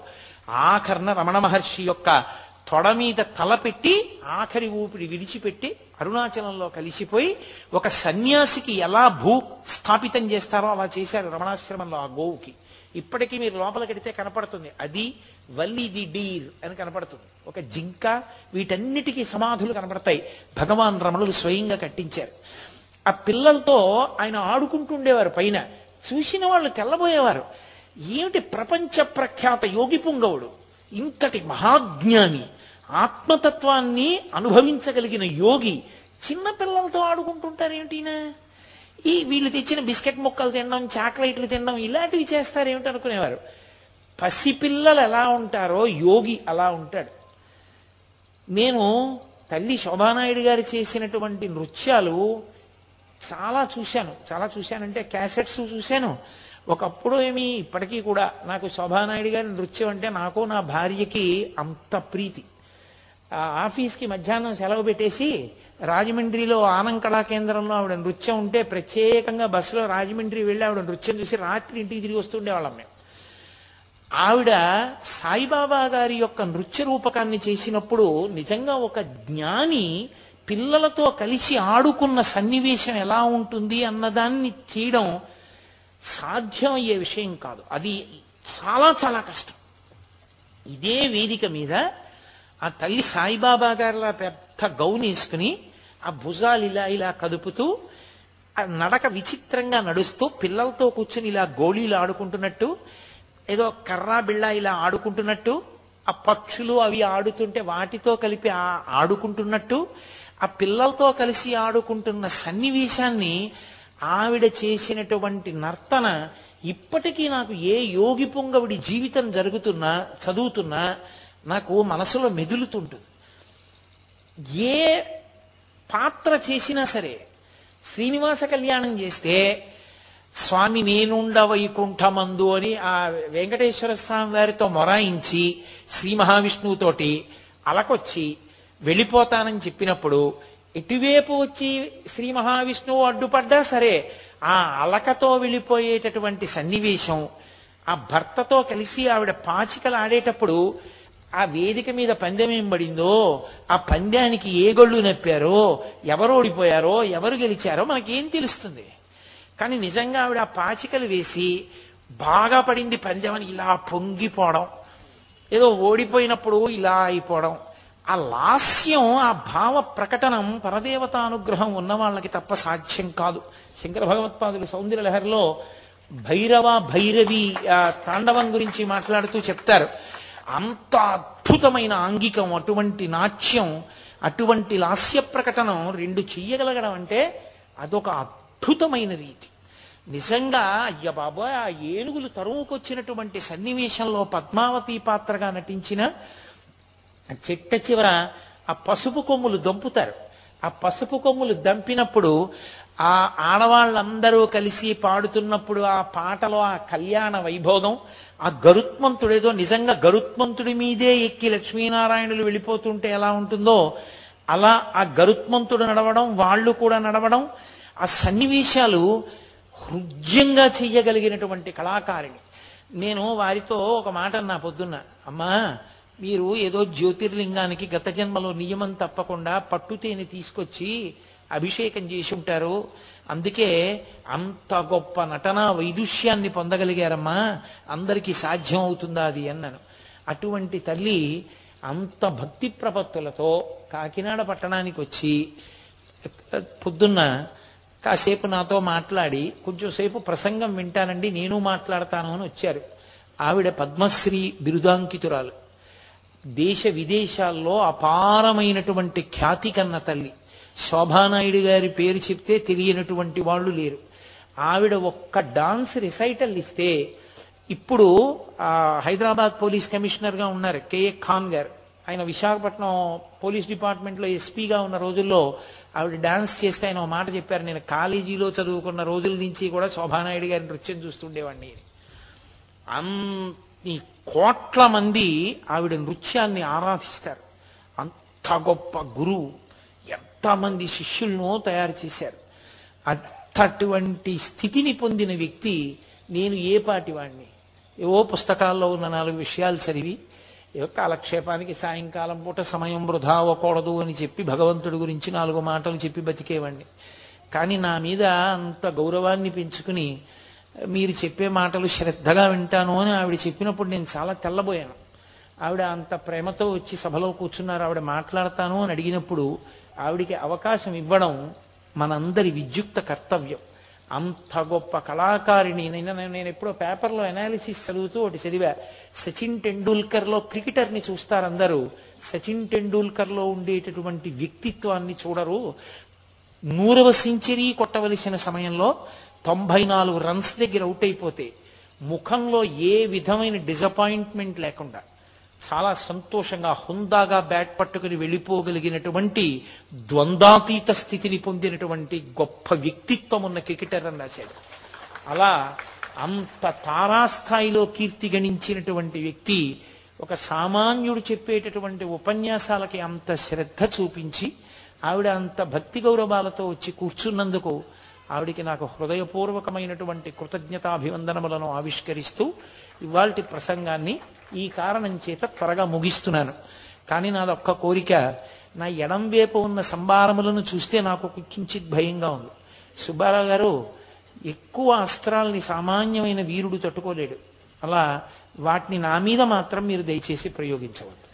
ఆఖరణ రమణ మహర్షి యొక్క తొడ మీద తల పెట్టి ఆఖరి ఊపిరి విడిచిపెట్టి అరుణాచలంలో కలిసిపోయి ఒక సన్యాసికి ఎలా భూ స్థాపితం చేస్తారో అలా చేశారు రమణాశ్రమంలో ఆ గోవుకి. ఇప్పటికీ మీరు లోపలికెడితే కనపడుతుంది. అది వల్లి ది డీర్ అని కనపడుతుంది. ఒక జింక వీటన్నిటికీ సమాధులు కనపడతాయి. భగవాన్ రమణులు స్వయంగా కట్టించారు. ఆ పిల్లలతో ఆయన ఆడుకుంటుండేవారు పైన. చూసిన వాళ్ళు తెల్లబోయేవారు. ఏమిటి ప్రపంచ ప్రఖ్యాత యోగి పుంగవుడు? ఇంతటి మహాజ్ఞాని. ఆత్మతత్వాన్ని అనుభవించగలిగిన యోగి చిన్న పిల్లలతో ఆడుకుంటుంటారేమిటినా ఈ వీళ్ళు తెచ్చిన బిస్కెట్ ముక్కలు తినడం చాక్లెట్లు తినడం ఇలాంటివి చేస్తారేమిటి అనుకునేవారు. పసిపిల్లలు ఎలా ఉంటారో యోగి అలా ఉంటాడు. నేను తల్లి శోభానాయుడు గారు చేసినటువంటి నృత్యాలు చాలా చూశాను. చాలా చూశానంటే క్యాసెట్స్ చూశాను. ఒకప్పుడు ఏమి ఇప్పటికీ కూడా నాకు శోభానాయుడు గారి నృత్యం అంటే నాకు నా భార్యకి అంత ప్రీతి. ఆ ఆఫీస్కి మధ్యాహ్నం సెలవు పెట్టేసి రాజమండ్రిలో ఆనం కళా కేంద్రంలో ఆవిడ నృత్యం ఉంటే ప్రత్యేకంగా బస్సులో రాజమండ్రి వెళ్ళి ఆవిడ నృత్యం చూసి రాత్రి ఇంటికి తిరిగి వస్తుండేవాళ్ళం మేము. ఆవిడ సాయిబాబా గారి యొక్క నృత్య రూపకాన్ని చేసినప్పుడు నిజంగా ఒక జ్ఞాని పిల్లలతో కలిసి ఆడుకున్న సన్నివేశం ఎలా ఉంటుంది అన్నదాన్ని చేయడం సాధ్యమయ్యే విషయం కాదు. అది చాలా చాలా కష్టం. ఇదే వేదిక మీద ఆ తల్లి సాయిబాబా గారిలా పెద్ద గౌన్ వేసుకుని ఆ భుజాలు ఇలా ఇలా కదుపుతూ ఆ నడక విచిత్రంగా నడుస్తూ పిల్లలతో కూర్చుని ఇలా గోళీలు ఆడుకుంటున్నట్టు ఏదో కర్రా బిళ్ళ ఇలా ఆడుకుంటున్నట్టు ఆ పక్షులు అవి ఆడుతుంటే వాటితో కలిపి ఆ ఆడుకుంటున్నట్టు ఆ పిల్లలతో కలిసి ఆడుకుంటున్న సన్నివేశాన్ని ఆవిడ చేసినటువంటి నర్తన ఇప్పటికీ నాకు ఏ యోగి పొంగవిడి జీవితం జరుగుతున్నా చదువుతున్నా నాకు మనసులో మెదులుతుంటుంది. ఏ పాత్ర చేసినా సరే శ్రీనివాస కళ్యాణం చేస్తే స్వామి నేనుండ వైకుంఠమందు అని ఆ వెంకటేశ్వర స్వామి వారితో మొరాయించి శ్రీ మహావిష్ణువుతోటి అలకొచ్చి వెళ్ళిపోతానని చెప్పినప్పుడు ఎటువైపు వచ్చి శ్రీ మహావిష్ణువు అడ్డుపడ్డా సరే ఆ అలకతో వెళ్ళిపోయేటటువంటి సన్నివేశం ఆ భర్తతో కలిసి ఆవిడ పాచికలు ఆడేటప్పుడు ఆ వేదిక మీద పందెం ఏం పడిందో ఆ పందానికి ఏ గొళ్ళు నప్పారో ఎవరు ఓడిపోయారో ఎవరు గెలిచారో మనకేం తెలుస్తుంది. కానీ నిజంగా ఆవిడ ఆ పాచికలు వేసి బాగా పడింది పందెం అని ఇలా పొంగిపోవడం ఏదో ఓడిపోయినప్పుడు ఇలా అయిపోవడం. ఆ లాస్యం ఆ భావ ప్రకటనం పరదేవతానుగ్రహం ఉన్న వాళ్ళకి తప్ప సాధ్యం కాదు. శంకర భగవత్పాదులు సౌందర్య లహరిలో భైరవ భైరవి తాండవం గురించి మాట్లాడుతూ చెప్తారు. అంత అద్భుతమైన ఆంగికం అటువంటి నాట్యం అటువంటి లాస్య ప్రకటనం రెండు చెయ్యగలగడం అంటే అదొక అద్భుతమైన రీతి. నిజంగా అయ్య బాబోయ్ ఆ ఏనుగులు తరువుకొచ్చినటువంటి సన్నివేశంలో పద్మావతి పాత్రగా నటించిన చెట్ట చివర ఆ పసుపు కొమ్ములు దంపుతారు. ఆ పసుపు కొమ్ములు దంపినప్పుడు ఆ ఆడవాళ్ళందరూ కలిసి పాడుతున్నప్పుడు ఆ పాటలో ఆ కళ్యాణ వైభోగం ఆ గరుత్మంతుడేదో నిజంగా గరుత్మంతుడి మీదే ఎక్కి లక్ష్మీనారాయణులు వెళ్ళిపోతుంటే ఎలా ఉంటుందో అలా ఆ గరుత్మంతుడు నడవడం వాళ్ళు కూడా నడవడం ఆ సన్నివేశాలు హృద్యంగా చెయ్యగలిగినటువంటి కళాకారిణి. నేను వారితో ఒక మాట అన్నా పొద్దున్న. అమ్మా మీరు ఏదో జ్యోతిర్లింగానికి గత జన్మలో నియమం తప్పకుండా పట్టుతేని తీసుకొచ్చి అభిషేకం చేసి ఉంటారు. అందుకే అంత గొప్ప నటన వైదుష్యాన్ని పొందగలిగారమ్మా. అందరికీ సాధ్యం అవుతుందా అది అన్నాను. అటువంటి తల్లి అంత భక్తి ప్రపత్తులతో కాకినాడ పట్టణానికి వచ్చి పొద్దున్న కాసేపు నాతో మాట్లాడి కొంచెంసేపు ప్రసంగం వింటానండి నేను మాట్లాడతాను అని వచ్చారు. ఆవిడ పద్మశ్రీ బిరుదాంకితురాలు. దేశ విదేశాల్లో అపారమైనటువంటి ఖ్యాతి కన్న తల్లి. శోభానాయుడు గారి పేరు చెప్తే తెలియనటువంటి వాళ్ళు లేరు. ఆవిడ ఒక్క డాన్స్ రిసైటల్ ఇస్తే ఇప్పుడు హైదరాబాద్ పోలీస్ కమిషనర్గా ఉన్నారు కేఏ ఖాన్ గారు. ఆయన విశాఖపట్నం పోలీస్ డిపార్ట్మెంట్లో ఎస్పీగా ఉన్న రోజుల్లో ఆవిడ డాన్స్ చేస్తే ఆయన ఒక మాట చెప్పారు. నేను కాలేజీలో చదువుకున్న రోజుల నుంచి కూడా శోభానాయుడు గారి నృత్యం చూస్తుండేవాడిని. అని. అన్ని కోట్ల మంది ఆవిడ నృత్యాన్ని ఆరాధిస్తారు. అంత గొప్ప గురువు ఎంతమంది శిష్యులను తయారు చేశారు. అటువంటి స్థితిని పొందిన వ్యక్తి నేను ఏ పాటి వాణ్ణి? ఏవో పుస్తకాల్లో ఉన్న నాలుగు విషయాలు చదివి ఏవో కాలక్షేపానికి సాయంకాలం పూట సమయం వృధా అవ్వకూడదు అని చెప్పి భగవంతుడి గురించి నాలుగు మాటలు చెప్పి బతికేవాణ్ణి. కానీ నా మీద అంత గౌరవాన్ని పెంచుకుని మీరు చెప్పే మాటలు శ్రద్ధగా వింటాను అని ఆవిడ చెప్పినప్పుడు నేను చాలా తెల్లబోయాను. ఆవిడ అంత ప్రేమతో వచ్చి సభలో కూర్చున్నారు ఆవిడ మాట్లాడతాను అని అడిగినప్పుడు ఆవిడికి అవకాశం ఇవ్వడం మనందరి విద్యుక్త కర్తవ్యం. అంత గొప్ప కళాకారిణి. నేను నేను ఎప్పుడో పేపర్లో అనాలిసిస్ చదువుతూ ఒకటి చదివా. సచిన్ టెండూల్కర్లో క్రికెటర్ని చూస్తారు అందరూ. సచిన్ టెండూల్కర్లో ఉండేటటువంటి వ్యక్తిత్వాన్ని చూడరు. నూరవ సెంచరీ కొట్టవలసిన సమయంలో తొంభై నాలుగు రన్స్ దగ్గర అవుట్ అయిపోతే ముఖంలో ఏ విధమైన డిసపాయింట్మెంట్ లేకుండా చాలా సంతోషంగా హుందాగా బ్యాట్ పట్టుకుని వెళ్ళిపోగలిగినటువంటి ద్వంద్వాతీత స్థితిని పొందినటువంటి గొప్ప వ్యక్తిత్వం ఉన్న క్రికెటర్ అని రాశాడు. అలా అంత తారాస్థాయిలో కీర్తి గణించినటువంటి వ్యక్తి ఒక సామాన్యుడు చెప్పేటటువంటి ఉపన్యాసాలకి అంత శ్రద్ధ చూపించి ఆవిడ అంత భక్తి గౌరవాలతో వచ్చి కూర్చున్నందుకు ఆవిడికి నాకు హృదయపూర్వకమైనటువంటి కృతజ్ఞతాభివందనములను ఆవిష్కరిస్తూ ఇవాల్టి ప్రసంగాన్ని ఈ కారణం చేత త్వరగా ముగిస్తున్నాను. కానీ నాది ఒక్క కోరిక నా ఎడం వైపు ఉన్న సంభారములను చూస్తే నాకు కించిత్ భయంగా ఉంది. సుబ్బారావు గారు ఎక్కువ అస్త్రాల్ని సామాన్యమైన వీరుడు తట్టుకోలేడు. అలా వాటిని నా మీద మాత్రం మీరు దయచేసి ప్రయోగించవద్దు.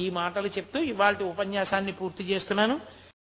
ఈ మాటలు చెప్తూ ఇవాళ ఉపన్యాసాన్ని పూర్తి చేస్తున్నాను.